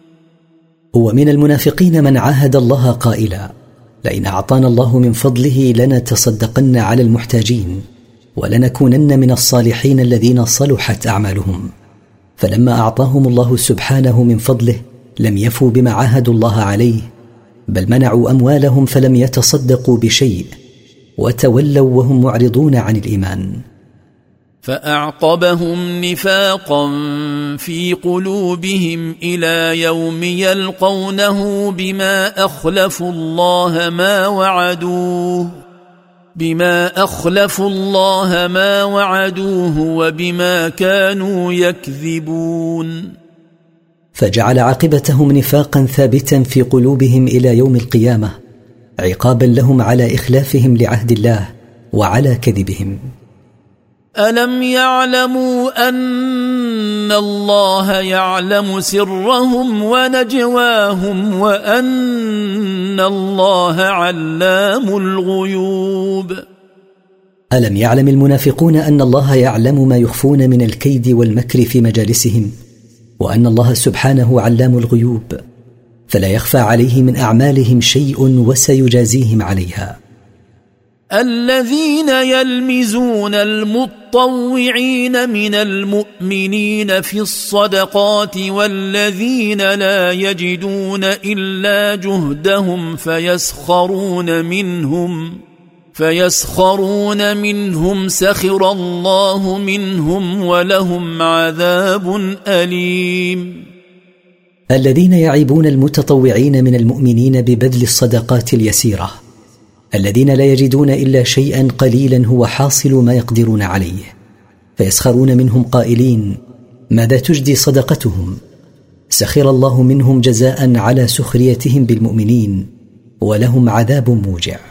ومن المنافقين من عاهد الله قائلا لئن أعطانا الله من فضله لنتصدقن على المحتاجين ولنكونن من الصالحين الذين صلحت أعمالهم. فلما أعطاهم الله سبحانه من فضله لم يفوا بما عاهدوا الله عليه بل منعوا أموالهم فلم يتصدقوا بشيء وتولوا وهم معرضون عن الإيمان. فأعقبهم نفاقا في قلوبهم إلى يوم يلقونه بما أخلفوا الله ما وعدوه بما أخلفوا الله ما وعدوه وبما كانوا يكذبون. فجعل عاقبتهم نفاقا ثابتا في قلوبهم إلى يوم القيامة عقابا لهم على إخلافهم لعهد الله وعلى كذبهم. ألم يعلموا أن الله يعلم سرهم ونجواهم وأن الله علام الغيوب؟ ألم يعلم المنافقون أن الله يعلم ما يخفون من الكيد والمكر في مجالسهم وأن الله سبحانه علام الغيوب؟ فلا يخفى عليه من أعمالهم شيء وسيجازيهم عليها. الذين يلمزون المطوعين من المؤمنين في الصدقات والذين لا يجدون إلا جهدهم فيسخرون منهم فيسخرون منهم سخر الله منهم ولهم عذاب أليم. الذين يعيبون المتطوعين من المؤمنين ببذل الصدقات اليسيرة. الذين لا يجدون إلا شيئا قليلا هو حاصل ما يقدرون عليه. فيسخرون منهم قائلين ماذا تجدي صدقتهم؟ سخر الله منهم جزاء على سخريتهم بالمؤمنين ولهم عذاب موجع.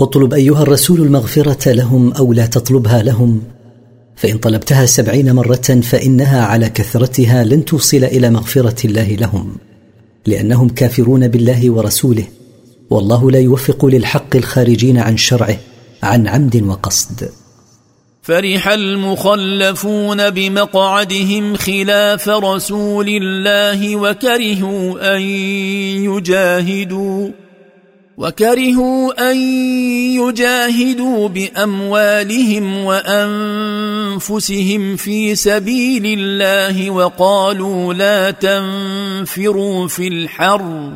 اطلب أيها الرسول المغفرة لهم أو لا تطلبها لهم. فإن طلبتها سبعين مرة فإنها على كثرتها لن توصل إلى مغفرة الله لهم لأنهم كافرون بالله ورسوله والله لا يوفق للحق الخارجين عن شرعه عن عمد وقصد. فرح المخلفون بمقعدهم خلاف رسول الله وكرهوا أن يجاهدوا. وكرهوا أن يجاهدوا بأموالهم وأنفسهم في سبيل الله وقالوا لا تنفروا في الحر.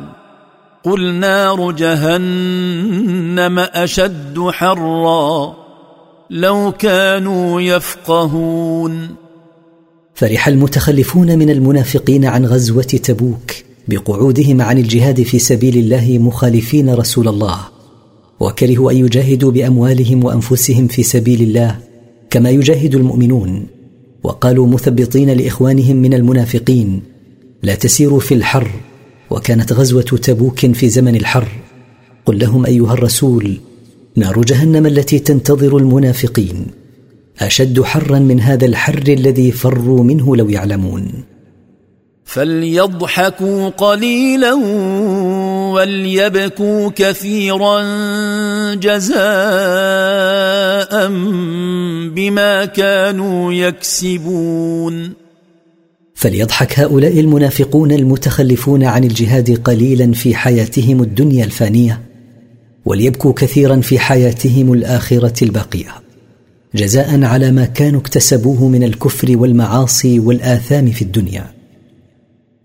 قل نار جهنم أشد حرا. لو كانوا يفقهون. فرح المتخلفون من المنافقين عن غزوة تبوك. بقعودهم عن الجهاد في سبيل الله مخالفين رسول الله. وكرهوا أن يجاهدوا بأموالهم وأنفسهم في سبيل الله كما يجاهد المؤمنون. وقالوا مثبطين لإخوانهم من المنافقين لا تسيروا في الحر. وكانت غزوة تبوك في زمن الحر. قل لهم أيها الرسول نار جهنم التي تنتظر المنافقين. أشد حرا من هذا الحر الذي فروا منه لو يعلمون. فليضحكوا قليلا وليبكوا كثيرا جزاء بما كانوا يكسبون. فليضحك هؤلاء المنافقون المتخلفون عن الجهاد قليلا في حياتهم الدنيا الفانية وليبكوا كثيرا في حياتهم الآخرة الباقيه جزاء على ما كانوا اكتسبوه من الكفر والمعاصي والآثام في الدنيا.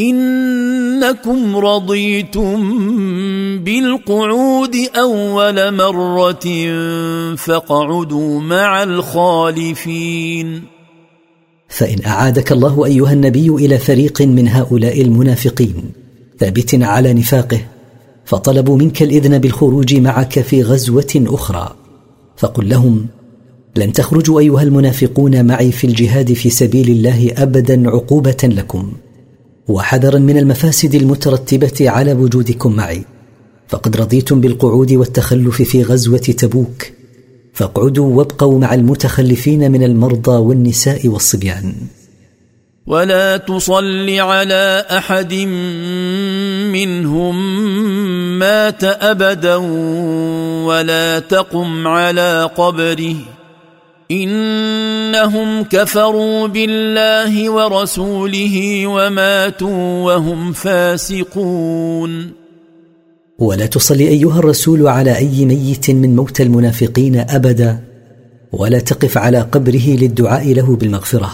إنكم رضيتم بالقعود أول مرة فاقعدوا مع الخالفين. فإن أعادك الله أيها النبي إلى فريق من هؤلاء المنافقين ثابت على نفاقه فطلبوا منك الإذن بالخروج معك في غزوة أخرى. فقل لهم لن تخرجوا أيها المنافقون معي في الجهاد في سبيل الله ابدا عقوبة لكم. وحذرا من المفاسد المترتبة على وجودكم معي. فقد رضيتم بالقعود والتخلف في غزوة تبوك. فاقعدوا وابقوا مع المتخلفين من المرضى والنساء والصبيان. ولا تصل على أحد منهم مات أبدا ولا تقم على قبره. إنهم كفروا بالله ورسوله وماتوا وهم فاسقون. ولا تصل أيها الرسول على أي ميت من موتى المنافقين أبدا ولا تقف على قبره للدعاء له بالمغفرة.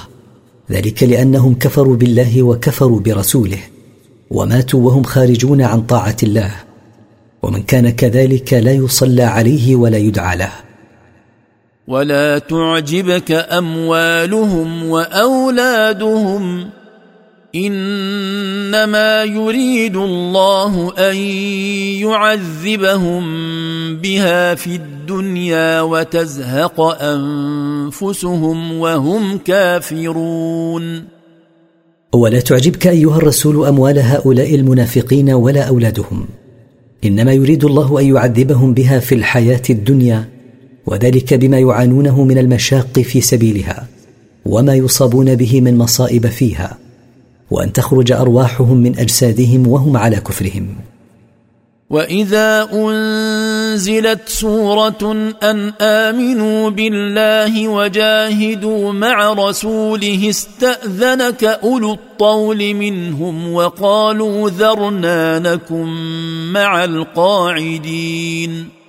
ذلك لأنهم كفروا بالله وكفروا برسوله وماتوا وهم خارجون عن طاعة الله. ومن كان كذلك لا يصلى عليه ولا يدعى له. ولا تعجبك أموالهم وأولادهم إنما يريد الله أن يعذبهم بها في الدنيا وتزهق أنفسهم وهم كافرون. ولا تعجبك أيها الرسول أموال هؤلاء المنافقين ولا أولادهم. إنما يريد الله أن يعذبهم بها في الحياة الدنيا وذلك بما يعانونه من المشاق في سبيلها وما يصابون به من مصائب فيها وأن تخرج أرواحهم من أجسادهم وهم على كفرهم. وإذا أنزلت سورة أن آمنوا بالله وجاهدوا مع رسوله استأذنك أولو الطول منهم وقالوا ذرنا نكن مع القاعدين.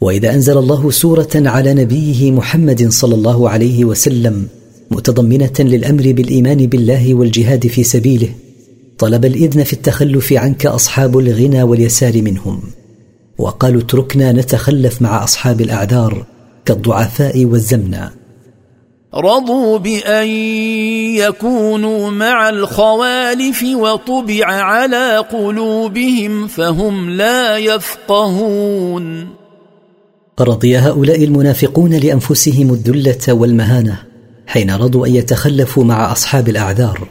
وإذا أنزل الله سورة على نبيه محمد صلى الله عليه وسلم متضمنة للأمر بالإيمان بالله والجهاد في سبيله طلب الإذن في التخلف عنك أصحاب الغنى واليسار منهم وقالوا اتركنا نتخلف مع أصحاب الأعذار كالضعفاء والزمنى. رضوا بأن يكونوا مع الخوالف وطبع على قلوبهم فهم لا يفقهون. رضي هؤلاء المنافقون لأنفسهم الذلة والمهانة حين رضوا أن يتخلفوا مع أصحاب الأعذار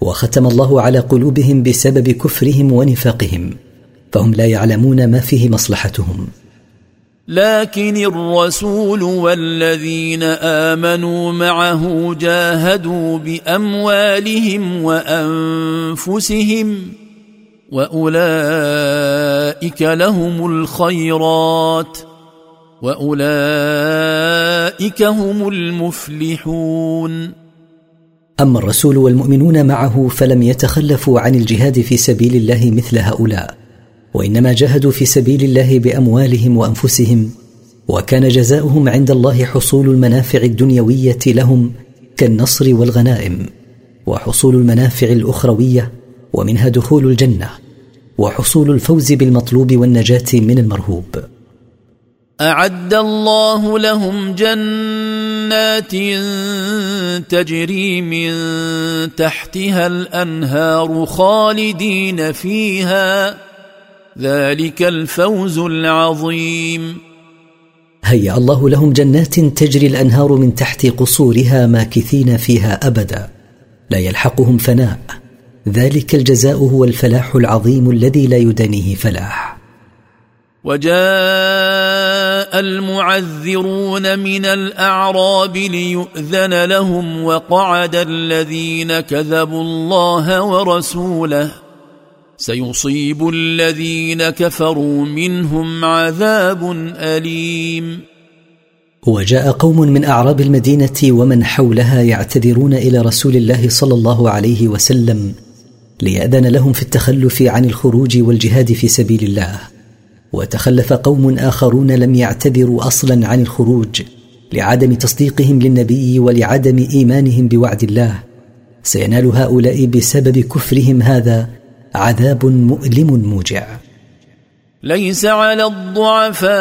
وختم الله على قلوبهم بسبب كفرهم ونفاقهم فهم لا يعلمون ما فيه مصلحتهم. لكن الرسول والذين آمنوا معه جاهدوا بأموالهم وأنفسهم وأولئك لهم الخيرات. وأولئك هم المفلحون. أما الرسول والمؤمنون معه فلم يتخلفوا عن الجهاد في سبيل الله مثل هؤلاء وإنما جاهدوا في سبيل الله بأموالهم وأنفسهم وكان جزاؤهم عند الله حصول المنافع الدنيوية لهم كالنصر والغنائم وحصول المنافع الأخروية ومنها دخول الجنة وحصول الفوز بالمطلوب والنجاة من المرهوب. أعد الله لهم جنات تجري من تحتها الأنهار خالدين فيها. ذلك الفوز العظيم. هيا الله لهم جنات تجري الأنهار من تحت قصورها ماكثين فيها أبدا. لا يلحقهم فناء. ذلك الجزاء هو الفلاح العظيم الذي لا يدانيه فلاح. وجاء المعذرون من الأعراب ليؤذن لهم وقعد الذين كذبوا الله ورسوله. سيصيب الذين كفروا منهم عذاب أليم. وجاء قوم من أعراب المدينة ومن حولها يعتذرون إلى رسول الله صلى الله عليه وسلم ليأذن لهم في التخلف عن الخروج والجهاد في سبيل الله. وتخلف قوم آخرون لم يعتذروا أصلا عن الخروج لعدم تصديقهم للنبي ولعدم إيمانهم بوعد الله. سينال هؤلاء بسبب كفرهم هذا عذاب مؤلم موجع. ليس على الضعفاء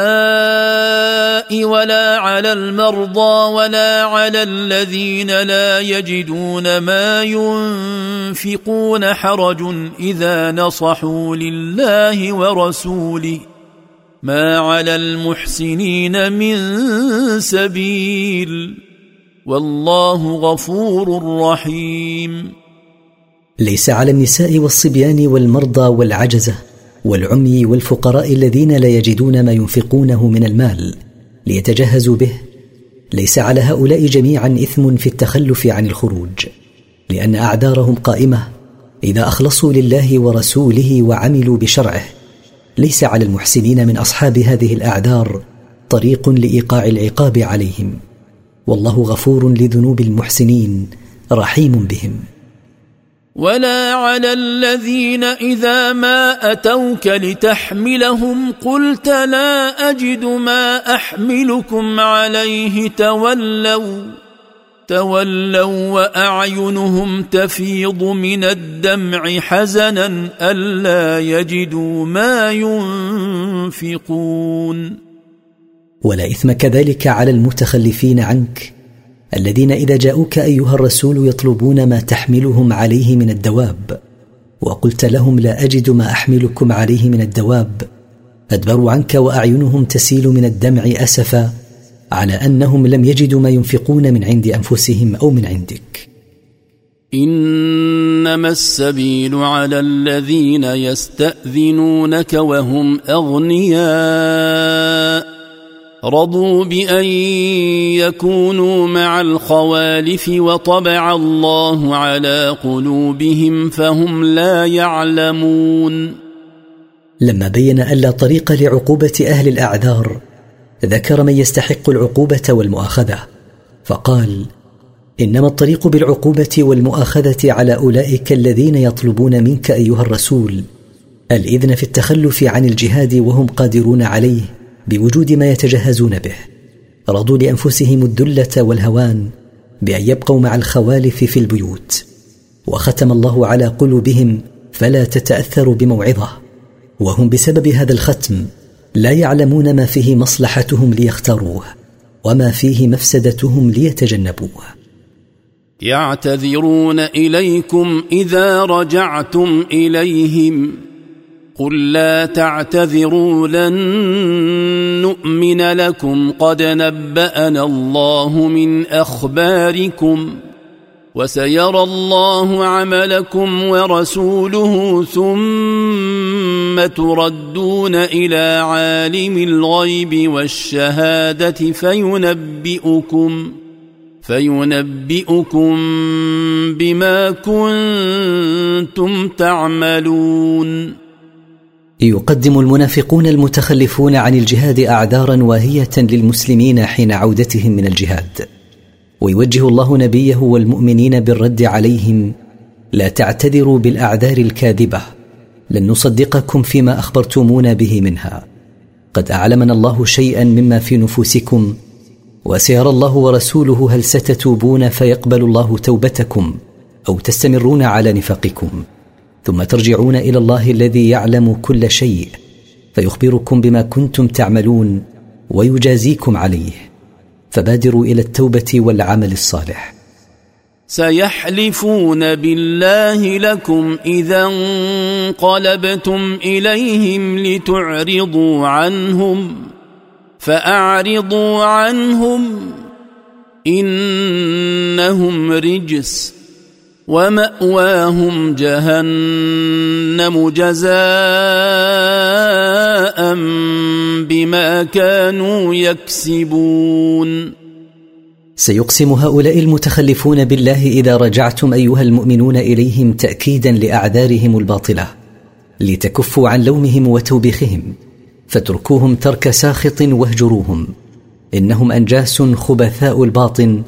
ولا على المرضى ولا على الذين لا يجدون ما ينفقون حرج إذا نصحوا لله ورسوله. ما على المحسنين من سبيل والله غفور رحيم. ليس على النساء والصبيان والمرضى والعجزة والعمي والفقراء الذين لا يجدون ما ينفقونه من المال ليتجهزوا به. ليس على هؤلاء جميعا إثم في التخلف عن الخروج لأن أعذارهم قائمة إذا أخلصوا لله ورسوله وعملوا بشرعه ليس على المحسنين من أصحاب هذه الأعذار طريق لإيقاع العقاب عليهم. والله غفور لذنوب المحسنين رحيم بهم. ولا على الذين إذا ما أتوك لتحملهم قلت لا أجد ما أحملكم عليه تولوا. تولوا وأعينهم تفيض من الدمع حزنا ألا يجدوا ما ينفقون. ولا إثم كذلك على المتخلفين عنك الذين إذا جاءوك أيها الرسول يطلبون ما تحملهم عليه من الدواب وقلت لهم لا أجد ما أحملكم عليه من الدواب أدبروا عنك وأعينهم تسيل من الدمع أسفا على أنهم لم يجدوا ما ينفقون من عند أنفسهم أو من عندك. إنما السبيل على الذين يستأذنونك وهم أغنياء. رضوا بأن يكونوا مع الخوالف وطبع الله على قلوبهم فهم لا يعلمون. لما بين ألا طريق لعقوبة أهل الأعذار ذكر من يستحق العقوبة والمؤاخذة فقال إنما الطريق بالعقوبة والمؤاخذة على أولئك الذين يطلبون منك أيها الرسول الإذن في التخلف عن الجهاد وهم قادرون عليه بوجود ما يتجهزون به. رضوا لأنفسهم الذلة والهوان بأن يبقوا مع الخوالف في البيوت. وختم الله على قلوبهم فلا تتاثر بموعظة وهم بسبب هذا الختم لا يعلمون ما فيه مصلحتهم ليختاروه وما فيه مفسدتهم ليتجنبوه. يعتذرون إليكم إذا رجعتم إليهم. قل لا تعتذروا لن نؤمن لكم. قد نبأنا الله من أخباركم. وسيرى الله عملكم ورسوله ثم تردون إلى عالم الغيب والشهادة فينبئكم فينبئكم بما كنتم تعملون. يقدم المنافقون المتخلفون عن الجهاد اعذارا واهية للمسلمين حين عودتهم من الجهاد. ويوجه الله نبيه والمؤمنين بالرد عليهم لا تعتذروا بالأعذار الكاذبة لن نصدقكم فيما أخبرتمونا به منها. قد أعلمنا الله شيئا مما في نفوسكم وسيرى الله ورسوله هل ستتوبون فيقبل الله توبتكم أو تستمرون على نفاقكم. ثم ترجعون إلى الله الذي يعلم كل شيء فيخبركم بما كنتم تعملون ويجازيكم عليه. فبادروا إلى التوبة والعمل الصالح. سيحلفون بالله لكم إذا انقلبتم إليهم لتعرضوا عنهم فأعرضوا عنهم إنهم رجس. ومأواهم جهنم جزاء بما كانوا يكسبون. سيقسم هؤلاء المتخلفون بالله إذا رجعتم أيها المؤمنون إليهم تأكيدا لأعذارهم الباطلة لتكفوا عن لومهم وتوبيخهم فاتركوهم ترك ساخط واهجروهم إنهم أنجاس خبثاء الباطن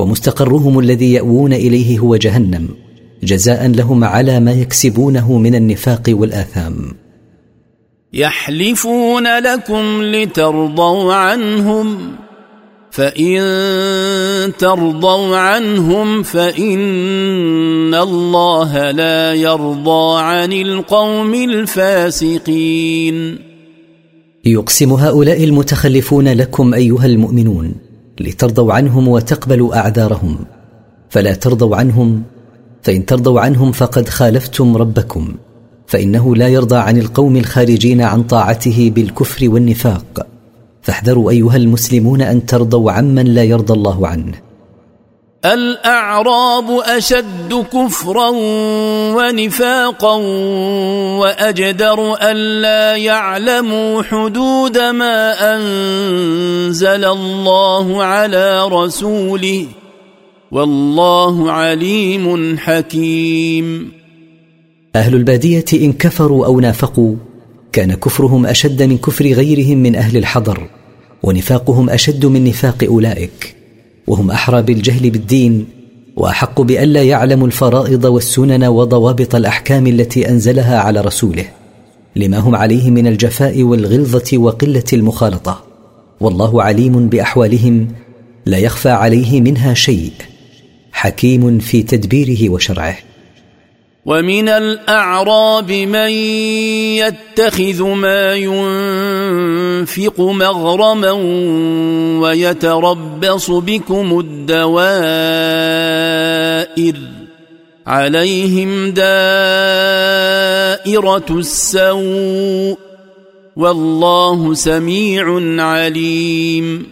ومستقرهم الذي يأوون إليه هو جهنم جزاء لهم على ما يكسبونه من النفاق والآثام. يحلفون لكم لترضوا عنهم فإن ترضوا عنهم فإن الله لا يرضى عن القوم الفاسقين. يقسم هؤلاء المتخلفون لكم أيها المؤمنون لترضوا عنهم وتقبلوا أعذارهم. فلا ترضوا عنهم فإن ترضوا عنهم فقد خالفتم ربكم. فإنه لا يرضى عن القوم الخارجين عن طاعته بالكفر والنفاق. فاحذروا أيها المسلمون أن ترضوا عمن لا يرضى الله عنه. الأعراب أشد كفرا ونفاقا وأجدر ألا يعلموا حدود ما أنزل الله على رسوله والله عليم حكيم. أهل البادية إن كفروا أو نافقوا كان كفرهم أشد من كفر غيرهم من أهل الحضر ونفاقهم أشد من نفاق أولئك. وهم أحرى بالجهل بالدين وأحق بالا يعلموا الفرائض والسنن وضوابط الأحكام التي أنزلها على رسوله لما هم عليه من الجفاء والغلظة وقلة المخالطة. والله عليم بأحوالهم لا يخفى عليه منها شيء حكيم في تدبيره وشرعه. ومن الأعراب من يتخذ ما ينفق مغرما ويتربص بكم الدوائر عليهم دائرة السوء والله سميع عليم.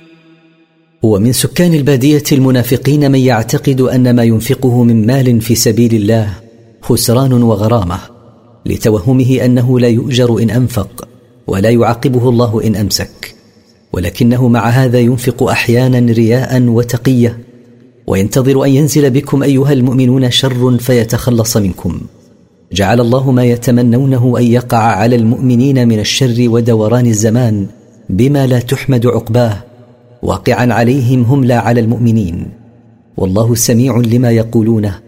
ومن سكان البادية المنافقين من يعتقد أن ما ينفقه من مال في سبيل الله خسران وغرامة لتوهمه أنه لا يؤجر إن أنفق ولا يعاقبه الله إن أمسك ولكنه مع هذا ينفق أحيانا رياء وتقية وينتظر أن ينزل بكم أيها المؤمنون شر فيتخلص منكم. جعل الله ما يتمنونه أن يقع على المؤمنين من الشر ودوران الزمان بما لا تحمد عقباه واقعا عليهم هم لا على المؤمنين. والله سميع لما يقولونه.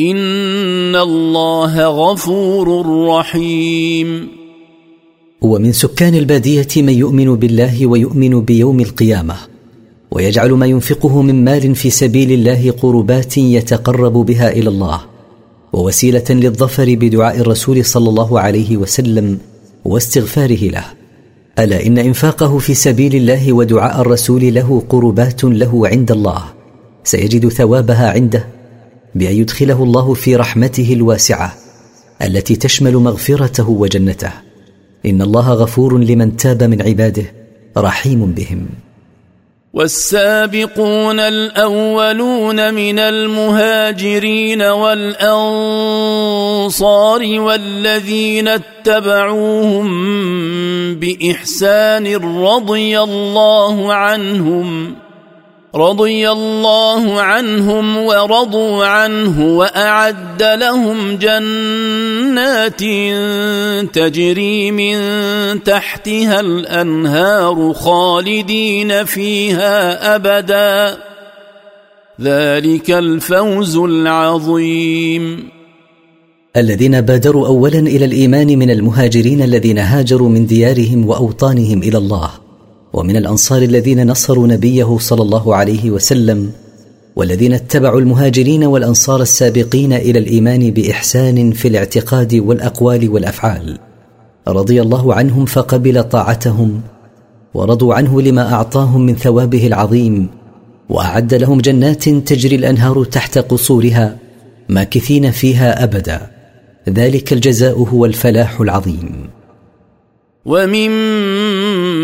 ان الله غفور رحيم. ومن سكان البادية من يؤمن بالله ويؤمن بيوم القيامة ويجعل ما ينفقه من مال في سبيل الله قربات يتقرب بها إلى الله ووسيلة للظفر بدعاء الرسول صلى الله عليه وسلم واستغفاره له. ألا إن إنفاقه في سبيل الله ودعاء الرسول له قربات له عند الله سيجد ثوابها عنده. بأن يدخله الله في رحمته الواسعة التي تشمل مغفرته وجنته. إن الله غفور لمن تاب من عباده رحيم بهم. والسابقون الأولون من المهاجرين والأنصار والذين اتبعوهم بإحسان رضي الله عنهم رضي الله عنهم ورضوا عنه وأعد لهم جنات تجري من تحتها الأنهار خالدين فيها أبدا. ذلك الفوز العظيم. الذين بادروا اولا إلى الإيمان من المهاجرين الذين هاجروا من ديارهم وأوطانهم إلى الله. ومن الأنصار الذين نصروا نبيه صلى الله عليه وسلم والذين اتبعوا المهاجرين والأنصار السابقين إلى الإيمان بإحسان في الاعتقاد والأقوال والأفعال. رضي الله عنهم فقبل طاعتهم ورضوا عنه لما أعطاهم من ثوابه العظيم وأعد لهم جنات تجري الأنهار تحت قصورها ماكثين فيها أبدا. ذلك الجزاء هو الفلاح العظيم.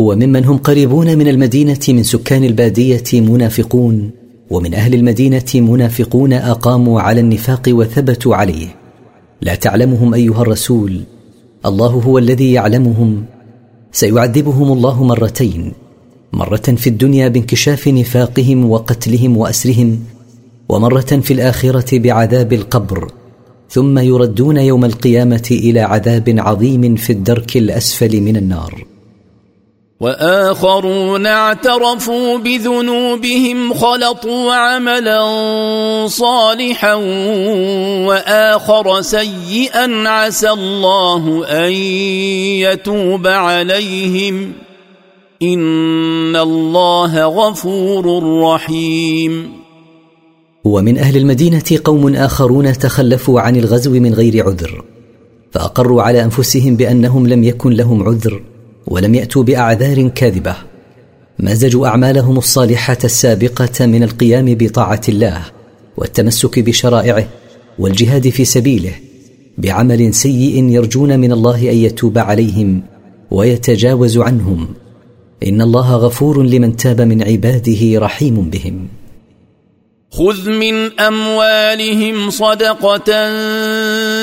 وممن هم قريبون من المدينة من سكان البادية منافقون ومن أهل المدينة منافقون أقاموا على النفاق وثبتوا عليه. لا تعلمهم أيها الرسول الله هو الذي يعلمهم. سيعذبهم الله مرتين مرة في الدنيا بانكشاف نفاقهم وقتلهم وأسرهم ومرة في الآخرة بعذاب القبر. ثم يردون يوم القيامة إلى عذاب عظيم في الدرك الأسفل من النار. وآخرون اعترفوا بذنوبهم خلطوا عملا صالحا وآخر سيئا عسى الله أن يتوب عليهم إن الله غفور رحيم. ومن أهل المدينة قوم آخرون تخلفوا عن الغزو من غير عذر فأقروا على أنفسهم بأنهم لم يكن لهم عذر ولم يأتوا بأعذار كاذبة. مزجوا أعمالهم الصالحه السابقة من القيام بطاعة الله والتمسك بشرائعه والجهاد في سبيله بعمل سيء يرجون من الله أن يتوب عليهم ويتجاوز عنهم. إن الله غفور لمن تاب من عباده رحيم بهم. خذ من اموالهم صدقه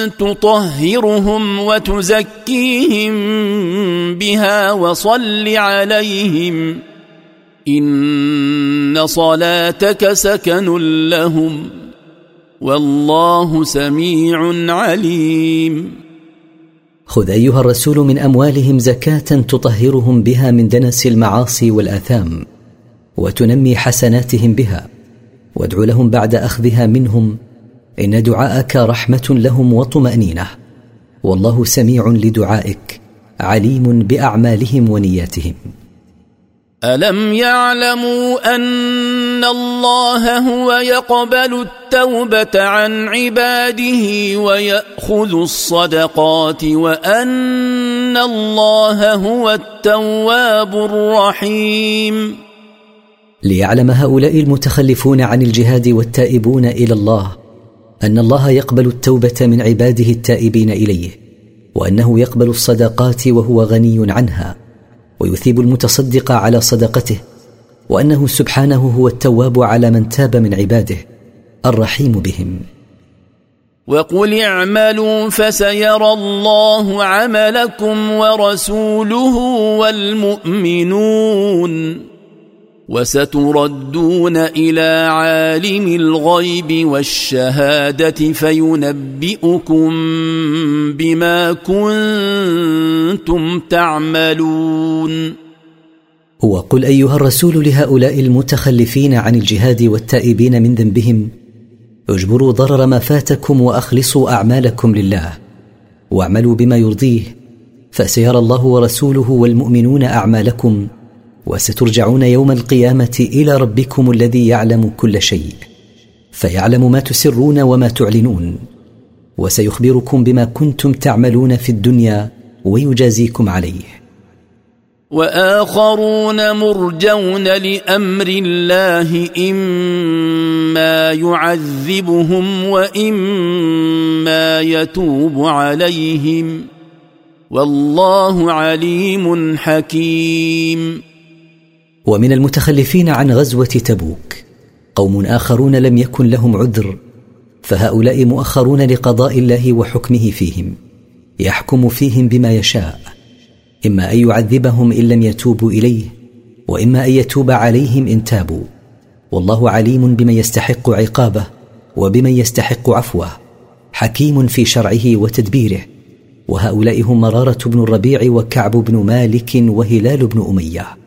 تطهرهم وتزكيهم بها وصل عليهم ان صلاتك سكن لهم والله سميع عليم خذ ايها الرسول من اموالهم زكاه تطهرهم بها من دنس المعاصي والاثام وتنمي حسناتهم بها وادع لهم بعد أخذها منهم إن دعاءك رحمة لهم وطمأنينة. والله سميع لدعائك عليم بأعمالهم ونياتهم. ألم يعلموا أن الله هو يقبل التوبة عن عباده ويأخذ الصدقات وأن الله هو التواب الرحيم. ليعلم هؤلاء المتخلفون عن الجهاد والتائبون إلى الله أن الله يقبل التوبة من عباده التائبين إليه وأنه يقبل الصدقات وهو غني عنها ويثيب المتصدق على صدقته وأنه سبحانه هو التواب على من تاب من عباده الرحيم بهم. وقل اعملوا فسيرى الله عملكم ورسوله والمؤمنون. وستردون إلى عالم الغيب والشهادة فينبئكم بما كنتم تعملون. وقل أيها الرسول لهؤلاء المتخلفين عن الجهاد والتائبين من ذنبهم اجبروا ضرر ما فاتكم وأخلصوا أعمالكم لله واعملوا بما يرضيه فسيرى الله ورسوله والمؤمنون أعمالكم وسترجعون يوم القيامة إلى ربكم الذي يعلم كل شيء فيعلم ما تسرون وما تعلنون وسيخبركم بما كنتم تعملون في الدنيا ويجازيكم عليه. وآخرون مرجون لأمر الله إما يعذبهم وإما يتوب عليهم. والله عليم حكيم. ومن المتخلفين عن غزوة تبوك. قوم آخرون لم يكن لهم عذر فهؤلاء مؤخرون لقضاء الله وحكمه فيهم. يحكم فيهم بما يشاء. إما أن يعذبهم إن لم يتوبوا إليه وإما أن يتوب عليهم إن تابوا. والله عليم بمن يستحق عقابه وبمن يستحق عفوه حكيم في شرعه وتدبيره. وهؤلاء هم مرارة بن الربيع وكعب بن مالك وهلال بن أمية.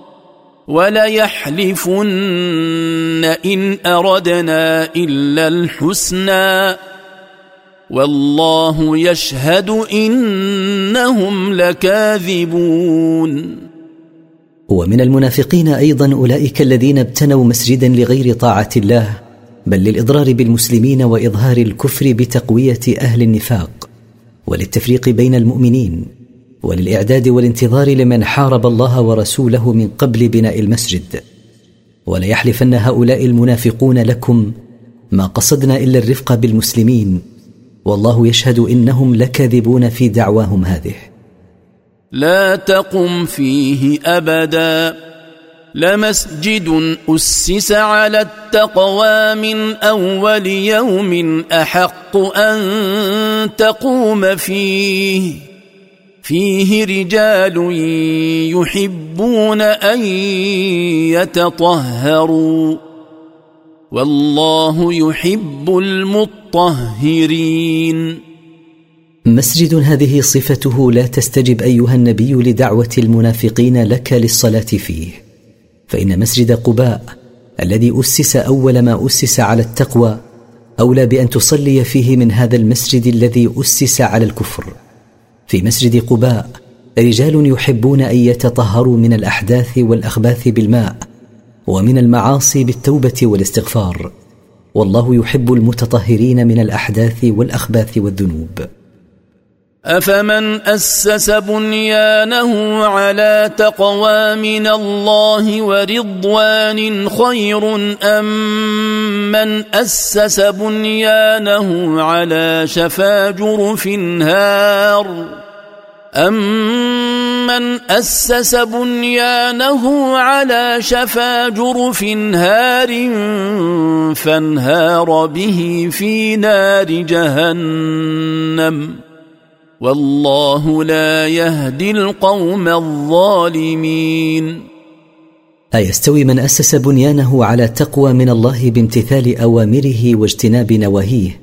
وليحلفن إن أردنا إلا الحسنى. والله يشهد إنهم لكاذبون. ومن المنافقين أيضا أولئك الذين ابتنوا مسجدا لغير طاعة الله بل للإضرار بالمسلمين وإظهار الكفر بتقوية أهل النفاق وللتفريق بين المؤمنين. وللإعداد والانتظار لمن حارب الله ورسوله من قبل بناء المسجد. وليحلفن هؤلاء المنافقون لكم ما قصدنا إلا الرفق بالمسلمين. والله يشهد إنهم لكاذبون في دعواهم هذه. لا تقم فيه أبدا. لمسجد أسس على التقوى من أول يوم أحق أن تقوم فيه. فيه رجال يحبون أن يتطهروا والله يحب المطهرين. مسجد هذه صفته لا تستجب أيها النبي لدعوة المنافقين لك للصلاة فيه. فإن مسجد قباء الذي أسس أول ما أسس على التقوى أولى بأن تصلي فيه من هذا المسجد الذي أسس على الكفر. في مسجد قباء رجال يحبون أن يتطهروا من الأحداث والأخباث بالماء ومن المعاصي بالتوبة والاستغفار. والله يحب المتطهرين من الأحداث والأخباث والذنوب. أفمن أسس بنيانه على تقوى من الله ورضوان خير أم من أسس بنيانه على شفا جرف نهار امن أسس بنيانه على شفا جرف هار فانهار به في نار جهنم والله لا يهدي القوم الظالمين. ايستوي من أسس بنيانه على تقوى من الله بامتثال أوامره واجتناب نواهيه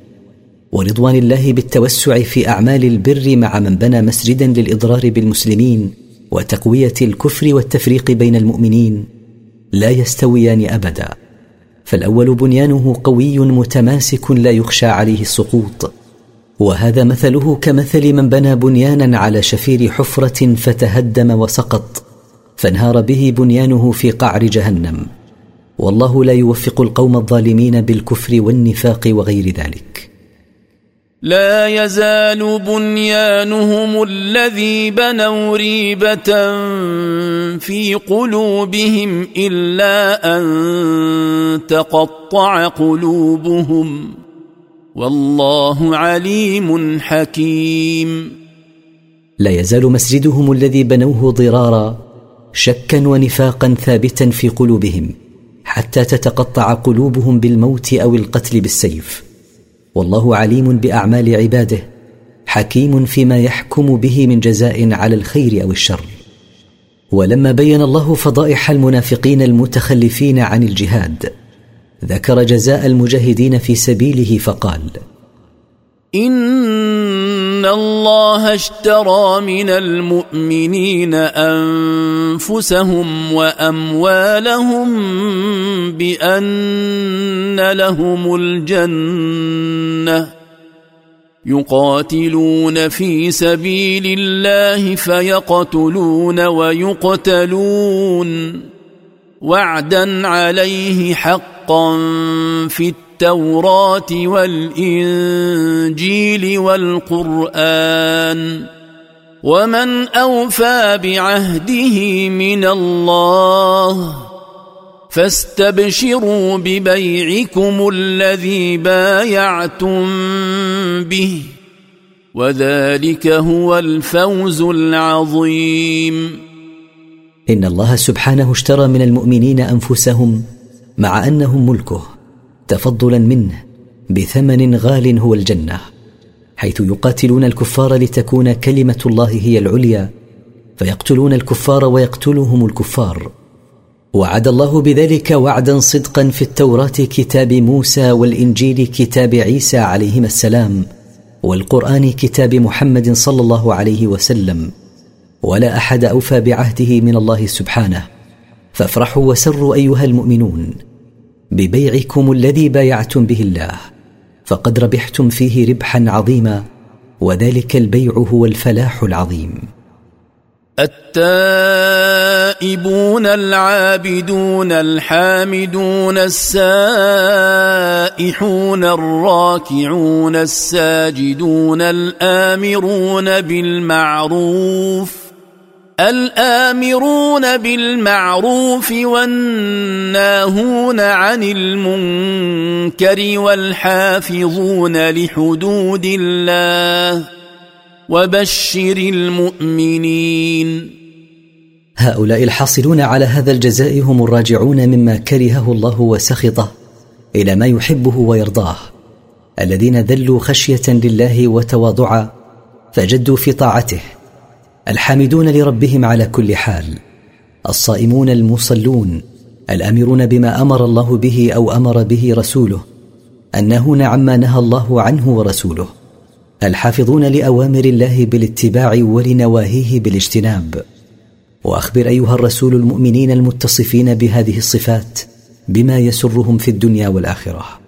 ورضوان الله بالتوسع في أعمال البر مع من بنى مسجدا للإضرار بالمسلمين وتقوية الكفر والتفريق بين المؤمنين. لا يستويان أبدا فالأول بنيانه قوي متماسك لا يخشى عليه السقوط. وهذا مثله كمثل من بنى بنيانا على شفير حفرة فتهدم وسقط فانهار به بنيانه في قعر جهنم. والله لا يوفق القوم الظالمين بالكفر والنفاق وغير ذلك. لا يزال بنيانهم الذي بنوا ريبة في قلوبهم إلا أن تقطع قلوبهم. والله عليم حكيم. لا يزال مسجدهم الذي بنوه ضرارا شكا ونفاقا ثابتا في قلوبهم حتى تتقطع قلوبهم بالموت أو القتل بالسيف. والله عليم بأعمال عباده حكيم فيما يحكم به من جزاء على الخير أو الشر. ولما بين الله فضائح المنافقين المتخلفين عن الجهاد. ذكر جزاء المجاهدين في سبيله فقال إن الله اشترى من المؤمنين أنفسهم وأموالهم بأن لهم الجنة يقاتلون في سبيل الله فيقتلون ويقتلون وعدا عليه حقا في التوراة والإنجيل والقرآن. ومن أوفى بعهده من الله فاستبشروا ببيعكم الذي بايعتم به وذلك هو الفوز العظيم. إن الله سبحانه اشترى من المؤمنين أنفسهم مع انهم ملكه تفضلا منه بثمن غال هو الجنة حيث يقاتلون الكفار لتكون كلمة الله هي العليا فيقتلون الكفار ويقتلهم الكفار. وعد الله بذلك وعدا صدقا في التوراة كتاب موسى والإنجيل كتاب عيسى عليهما السلام والقرآن كتاب محمد صلى الله عليه وسلم. ولا أحد أوفى بعهده من الله سبحانه. فافرحوا وسروا أيها المؤمنون. ببيعكم الذي بايعتم به الله فقد ربحتم فيه ربحا عظيما وذلك البيع هو الفلاح العظيم. التائبون العابدون الحامدون السائحون الراكعون الساجدون الآمرون بالمعروف الآمرون بالمعروف والناهون عن المنكر والحافظون لحدود الله وبشر المؤمنين. هؤلاء الحاصلون على هذا الجزاء هم الراجعون مما كرهه الله وسخطه إلى ما يحبه ويرضاه. الذين ذلوا خشية لله وتواضعا فجدوا في طاعته الحامدون لربهم على كل حال. الصائمون المصلون الأمرون بما أمر الله به أو أمر به رسوله النهون عما نهى الله عنه ورسوله الحافظون لأوامر الله بالاتباع ولنواهيه بالاجتناب. وأخبر أيها الرسول المؤمنين المتصفين بهذه الصفات بما يسرهم في الدنيا والآخرة.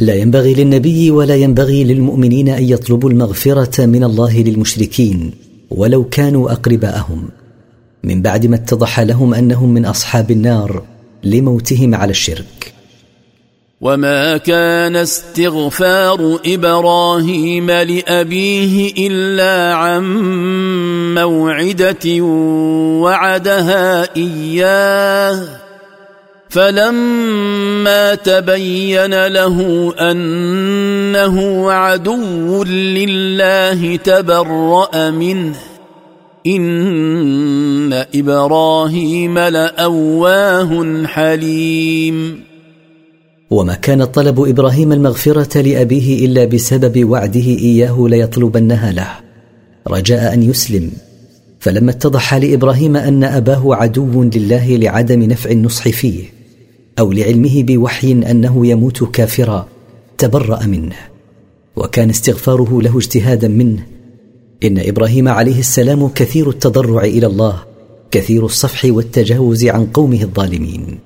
لا ينبغي للنبي ولا ينبغي للمؤمنين أن يطلبوا المغفرة من الله للمشركين ولو كانوا أقرباءهم. من بعد ما اتضح لهم أنهم من أصحاب النار لموتهم على الشرك. وما كان استغفار إبراهيم لأبيه إلا عن موعدة وعدها إياه. فلما تبين له أنه عدو لله تبرأ منه. إن إبراهيم لأواه حليم. وما كان طلب إبراهيم المغفرة لأبيه إلا بسبب وعده إياه ليطلبنها له. رجاء أن يسلم. فلما اتضح لإبراهيم أن أباه عدو لله لعدم نفع النصح فيه أو لعلمه بوحي أنه يموت كافرا تبرأ منه. وكان استغفاره له اجتهادا منه. إن إبراهيم عليه السلام كثير التضرع إلى الله كثير الصفح والتجاوز عن قومه الظالمين.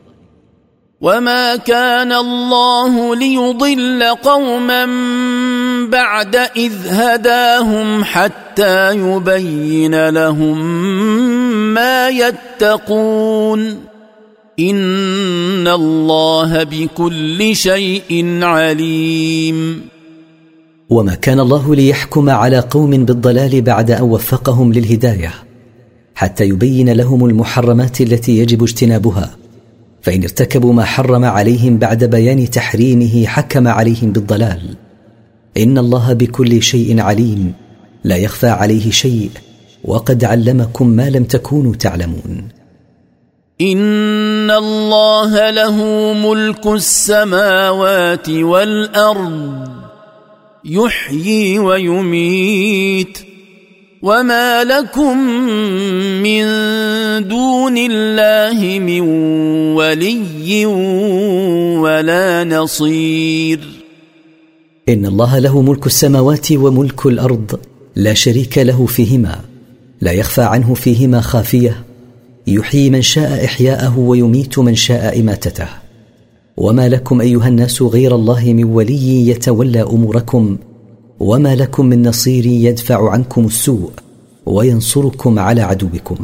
وما كان الله ليضل قوما بعد إذ هداهم حتى يبين لهم ما يتقون. ان الله بكل شيء عليم. وما كان الله ليحكم على قوم بالضلال بعد ان وفقهم للهدايه حتى يبين لهم المحرمات التي يجب اجتنابها. فان ارتكبوا ما حرم عليهم بعد بيان تحريمه حكم عليهم بالضلال. ان الله بكل شيء عليم. لا يخفى عليه شيء. وقد علمكم ما لم تكونوا تعلمون. ان الله له ملك السماوات والارض. يحيي ويميت. وما لكم من دون الله من ولي ولا نصير. ان الله له ملك السماوات وملك الأرض. لا شريك له فيهما. لا يخفى عنه فيهما خافيه. يحيي من شاء إحياءه ويميت من شاء إماتته. وما لكم أيها الناس غير الله من ولي يتولى أموركم وما لكم من نصير يدفع عنكم السوء وينصركم على عدوكم.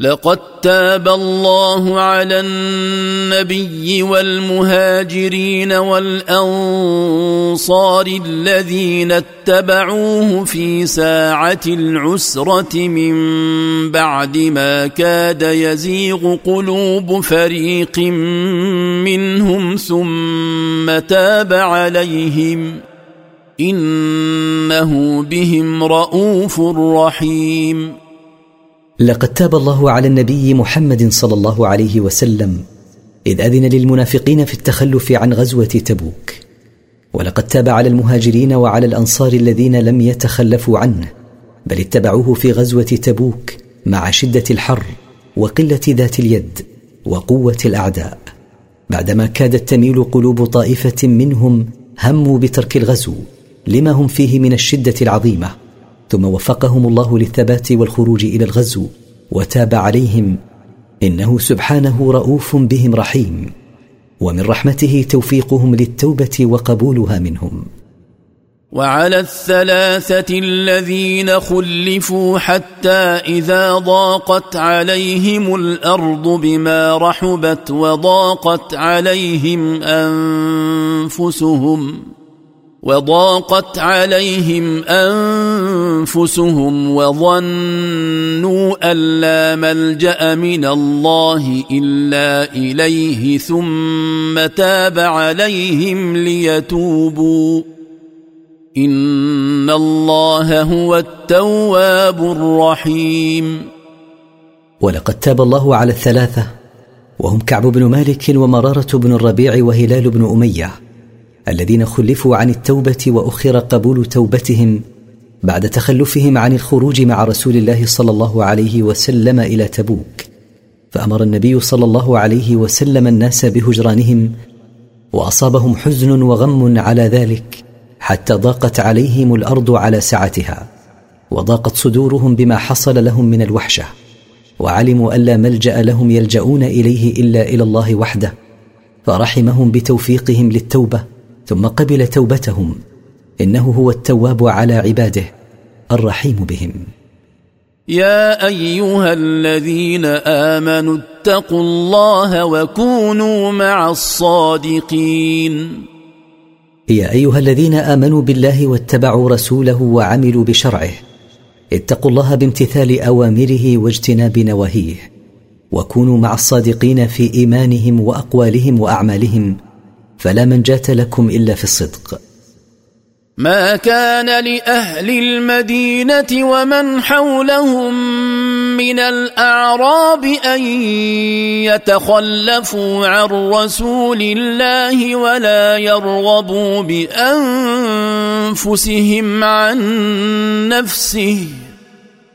لقد تاب الله على النبي والمهاجرين والأنصار الذين اتبعوه في ساعة العسرة من بعد ما كاد يزيغ قلوب فريق منهم ثم تاب عليهم إنه بهم رءوف رحيم لقد تاب الله على النبي محمد صلى الله عليه وسلم إذ أذن للمنافقين في التخلف عن غزوة تبوك. ولقد تاب على المهاجرين وعلى الأنصار الذين لم يتخلفوا عنه بل اتبعوه في غزوة تبوك مع شدة الحر وقلة ذات اليد وقوة الأعداء. بعدما كادت تميل قلوب طائفة منهم هموا بترك الغزو لما هم فيه من الشدة العظيمة. ثم وفقهم الله للثبات والخروج إلى الغزو وتاب عليهم إنه سبحانه رؤوف بهم رحيم. ومن رحمته توفيقهم للتوبة وقبولها منهم. وعلى الثلاثة الذين خلفوا حتى إذا ضاقت عليهم الأرض بما رحبت وضاقت عليهم أنفسهم وضاقت عليهم أنفسهم وظنوا أن لا ملجأ من الله إلا إليه ثم تاب عليهم ليتوبوا. إن الله هو التواب الرحيم. ولقد تاب الله على الثلاثة وهم كعب بن مالك ومرارة بن الربيع وهلال بن أمية. الذين خلفوا عن التوبة وأخر قبول توبتهم بعد تخلفهم عن الخروج مع رسول الله صلى الله عليه وسلم إلى تبوك. فأمر النبي صلى الله عليه وسلم الناس بهجرانهم وأصابهم حزن وغم على ذلك حتى ضاقت عليهم الأرض على سعتها وضاقت صدورهم بما حصل لهم من الوحشة. وعلموا الا ملجأ لهم يلجؤون إليه إلا إلى الله وحده فرحمهم بتوفيقهم للتوبة ثم قبل توبتهم. إنه هو التواب على عباده الرحيم بهم. يا أيها الذين آمنوا اتقوا الله وكونوا مع الصادقين. يا أيها الذين آمنوا بالله واتبعوا رسوله وعملوا بشرعه. اتقوا الله بامتثال أوامره واجتناب نواهيه. وكونوا مع الصادقين في إيمانهم وأقوالهم وأعمالهم فلا منجاة لكم إلا في الصدق. ما كان لأهل المدينة ومن حولهم من الأعراب أن يتخلفوا عن رسول الله ولا يرغبوا بأنفسهم عن نفسه.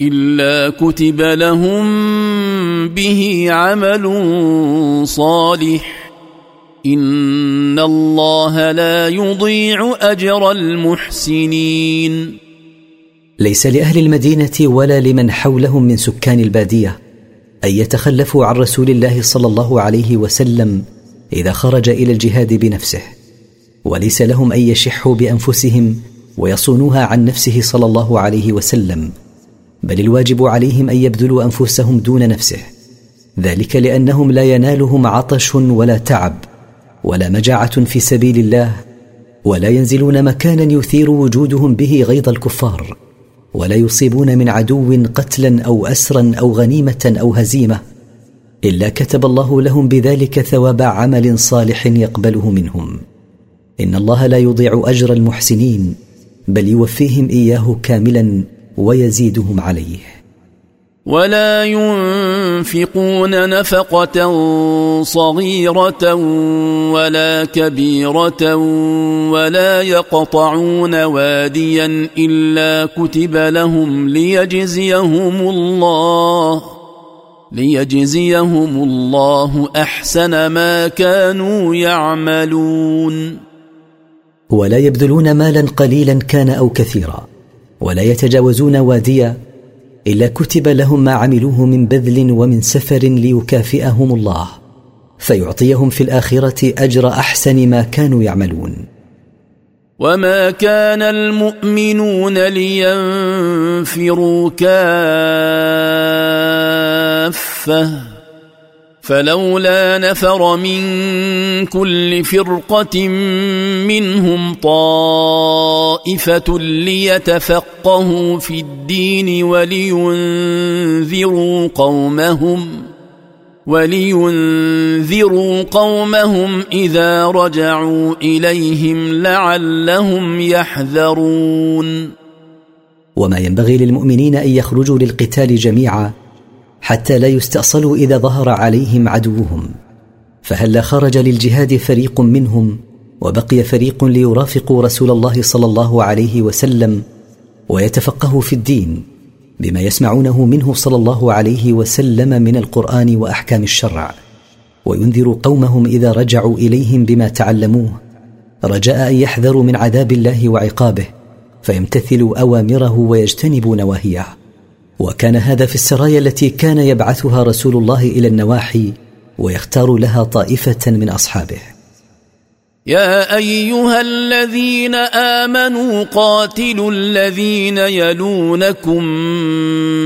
إلا كتب لهم به عمل صالح. إن الله لا يضيع أجر المحسنين. ليس لأهل المدينة ولا لمن حولهم من سكان البادية أن يتخلفوا عن رسول الله صلى الله عليه وسلم إذا خرج إلى الجهاد بنفسه. وليس لهم أن يشحوا بأنفسهم ويصونوها عن نفسه صلى الله عليه وسلم. بل الواجب عليهم أن يبذلوا أنفسهم دون نفسه. ذلك لأنهم لا ينالهم عطش ولا تعب ولا مجاعة في سبيل الله ولا ينزلون مكانا يثير وجودهم به غيظ الكفار ولا يصيبون من عدو قتلا أو اسرا أو غنيمة أو هزيمة إلا كتب الله لهم بذلك ثواب عمل صالح يقبله منهم. إن الله لا يضيع أجر المحسنين بل يوفيهم إياه كاملا ويزيدهم عليه. ولا ينفقون نفقة صغيرة ولا كبيرة ولا يقطعون واديا إلا كتب لهم ليجزيهم الله ليجزيهم الله أحسن ما كانوا يعملون. ولا يبذلون مالا قليلا كان أو كثيرا. ولا يتجاوزون واديا إلا كتب لهم ما عملوه من بذل ومن سفر ليكافئهم الله فيعطيهم في الآخرة أجر أحسن ما كانوا يعملون. وما كان المؤمنون لينفروا كافة فلولا نفر من كل فرقة منهم طائفة ليتفقهوا في الدين ولينذروا قومهم ولينذروا قومهم إذا رجعوا إليهم لعلهم يحذرون. وما ينبغي للمؤمنين أن يخرجوا للقتال جميعا حتى لا يستأصلوا إذا ظهر عليهم عدوهم. فهلا خرج للجهاد فريق منهم؟ وبقي فريق ليرافقوا رسول الله صلى الله عليه وسلم ويتفقهوا في الدين بما يسمعونه منه صلى الله عليه وسلم من القرآن وأحكام الشرع. وينذر قومهم إذا رجعوا إليهم بما تعلموه. رجاء أن يحذروا من عذاب الله وعقابه فيمتثلوا أوامره ويجتنبوا نواهيه. وكان هذا في السرايا التي كان يبعثها رسول الله إلى النواحي ويختار لها طائفة من أصحابه. يا أيها الذين آمنوا قاتلوا الذين يلونكم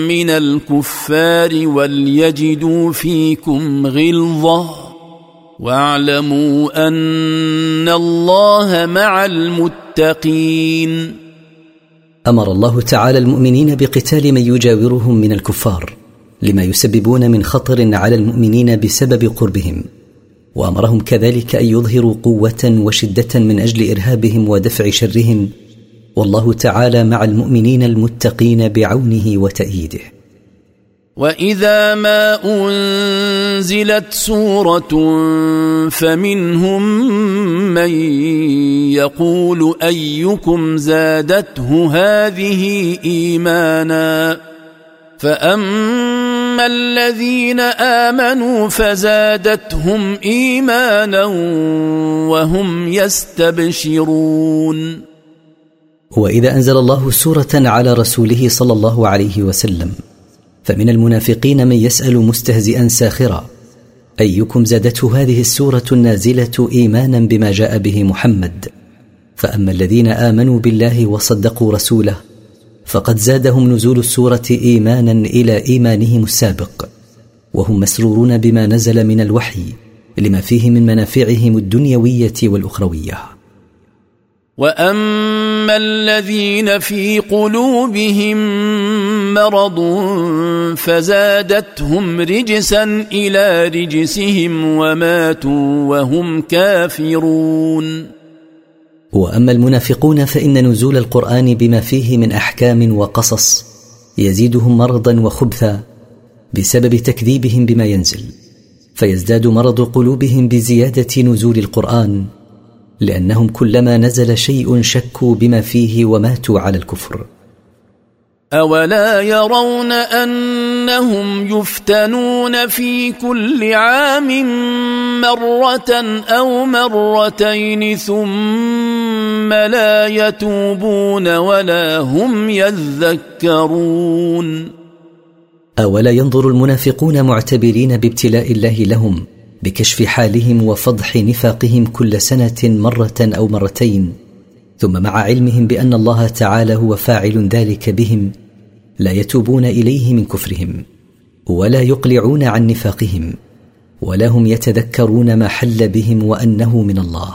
من الكفار وليجدوا فيكم غلظة. واعلموا أن الله مع المتقين. أمر الله تعالى المؤمنين بقتال من يجاورهم من الكفار لما يسببون من خطر على المؤمنين بسبب قربهم وأمرهم كذلك أن يظهروا قوة وشدة من أجل إرهابهم ودفع شرهم والله تعالى مع المؤمنين المتقين بعونه وتأييده. واذا ما انزلت سوره فمنهم من يقول ايكم زادته هذه ايمانا فاما الذين امنوا فزادتهم ايمانا وهم يستبشرون واذا انزل الله سوره على رسوله صلى الله عليه وسلم فمن المنافقين من يسأل مستهزئا ساخرا أيكم زادته هذه السورة النازلة ايمانا بما جاء به محمد؟ فأما الذين آمنوا بالله وصدقوا رسوله فقد زادهم نزول السورة ايمانا إلى إيمانهم السابق وهم مسرورون بما نزل من الوحي لما فيه من منافعهم الدنيوية والأخروية. واما الذين في قلوبهم مرض فزادتهم رجسا إلى رجسهم وماتوا وهم كافرون واما المنافقون فان نزول القران بما فيه من احكام وقصص يزيدهم مرضا وخبثا بسبب تكذيبهم بما ينزل فيزداد مرض قلوبهم بزياده نزول القران لأنهم كلما نزل شيء شكوا بما فيه وماتوا على الكفر. أولا يرون أنهم يفتنون في كل عام مرة أو مرتين ثم لا يتوبون ولا هم يذكرون. أولا ينظر المنافقون معتبرين بابتلاء الله لهم بكشف حالهم وفضح نفاقهم كل سنة مرة أو مرتين. ثم مع علمهم بأن الله تعالى هو فاعل ذلك بهم لا يتوبون إليه من كفرهم ولا يقلعون عن نفاقهم ولا هم يتذكرون ما حل بهم وأنه من الله.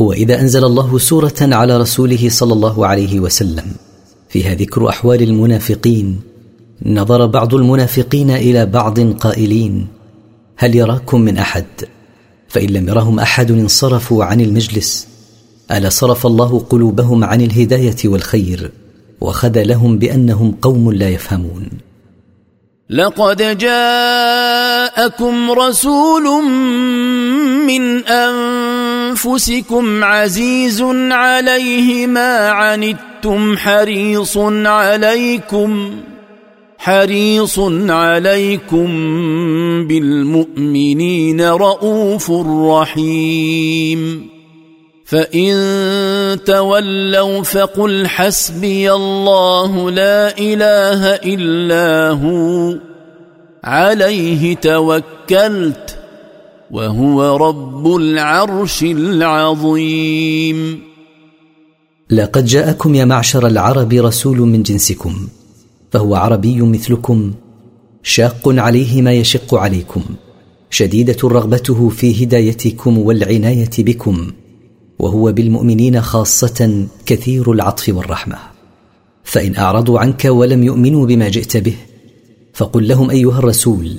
واذا أنزل الله سورة على رسوله صلى الله عليه وسلم. فيها ذكر أحوال المنافقين. نظر بعض المنافقين إلى بعض قائلين هل يراكم من أحد؟ فإن لم يرهم أحد انصرفوا عن المجلس. ألا صرف الله قلوبهم عن الهداية والخير وخذلهم بأنهم قوم لا يفهمون. لقد جاءكم رسول من أنفسكم عزيز عليه ما عنتم حريص عليكم حريص عليكم بالمؤمنين رؤوف رحيم. فإن تولوا فقل حسبي الله لا إله إلا هو عليه توكلت. وهو رب العرش العظيم. لقد جاءكم يا معشر العرب رسول من جنسكم فهو عربي مثلكم شاق عليه ما يشق عليكم شديدة رغبته في هدايتكم والعناية بكم وهو بالمؤمنين خاصة كثير العطف والرحمة. فإن أعرضوا عنك ولم يؤمنوا بما جئت به فقل لهم أيها الرسول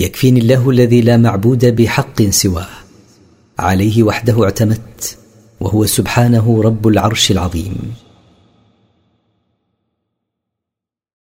يكفيني الله الذي لا معبود بحق سواه. عليه وحده اعتمدت وهو سبحانه رب العرش العظيم.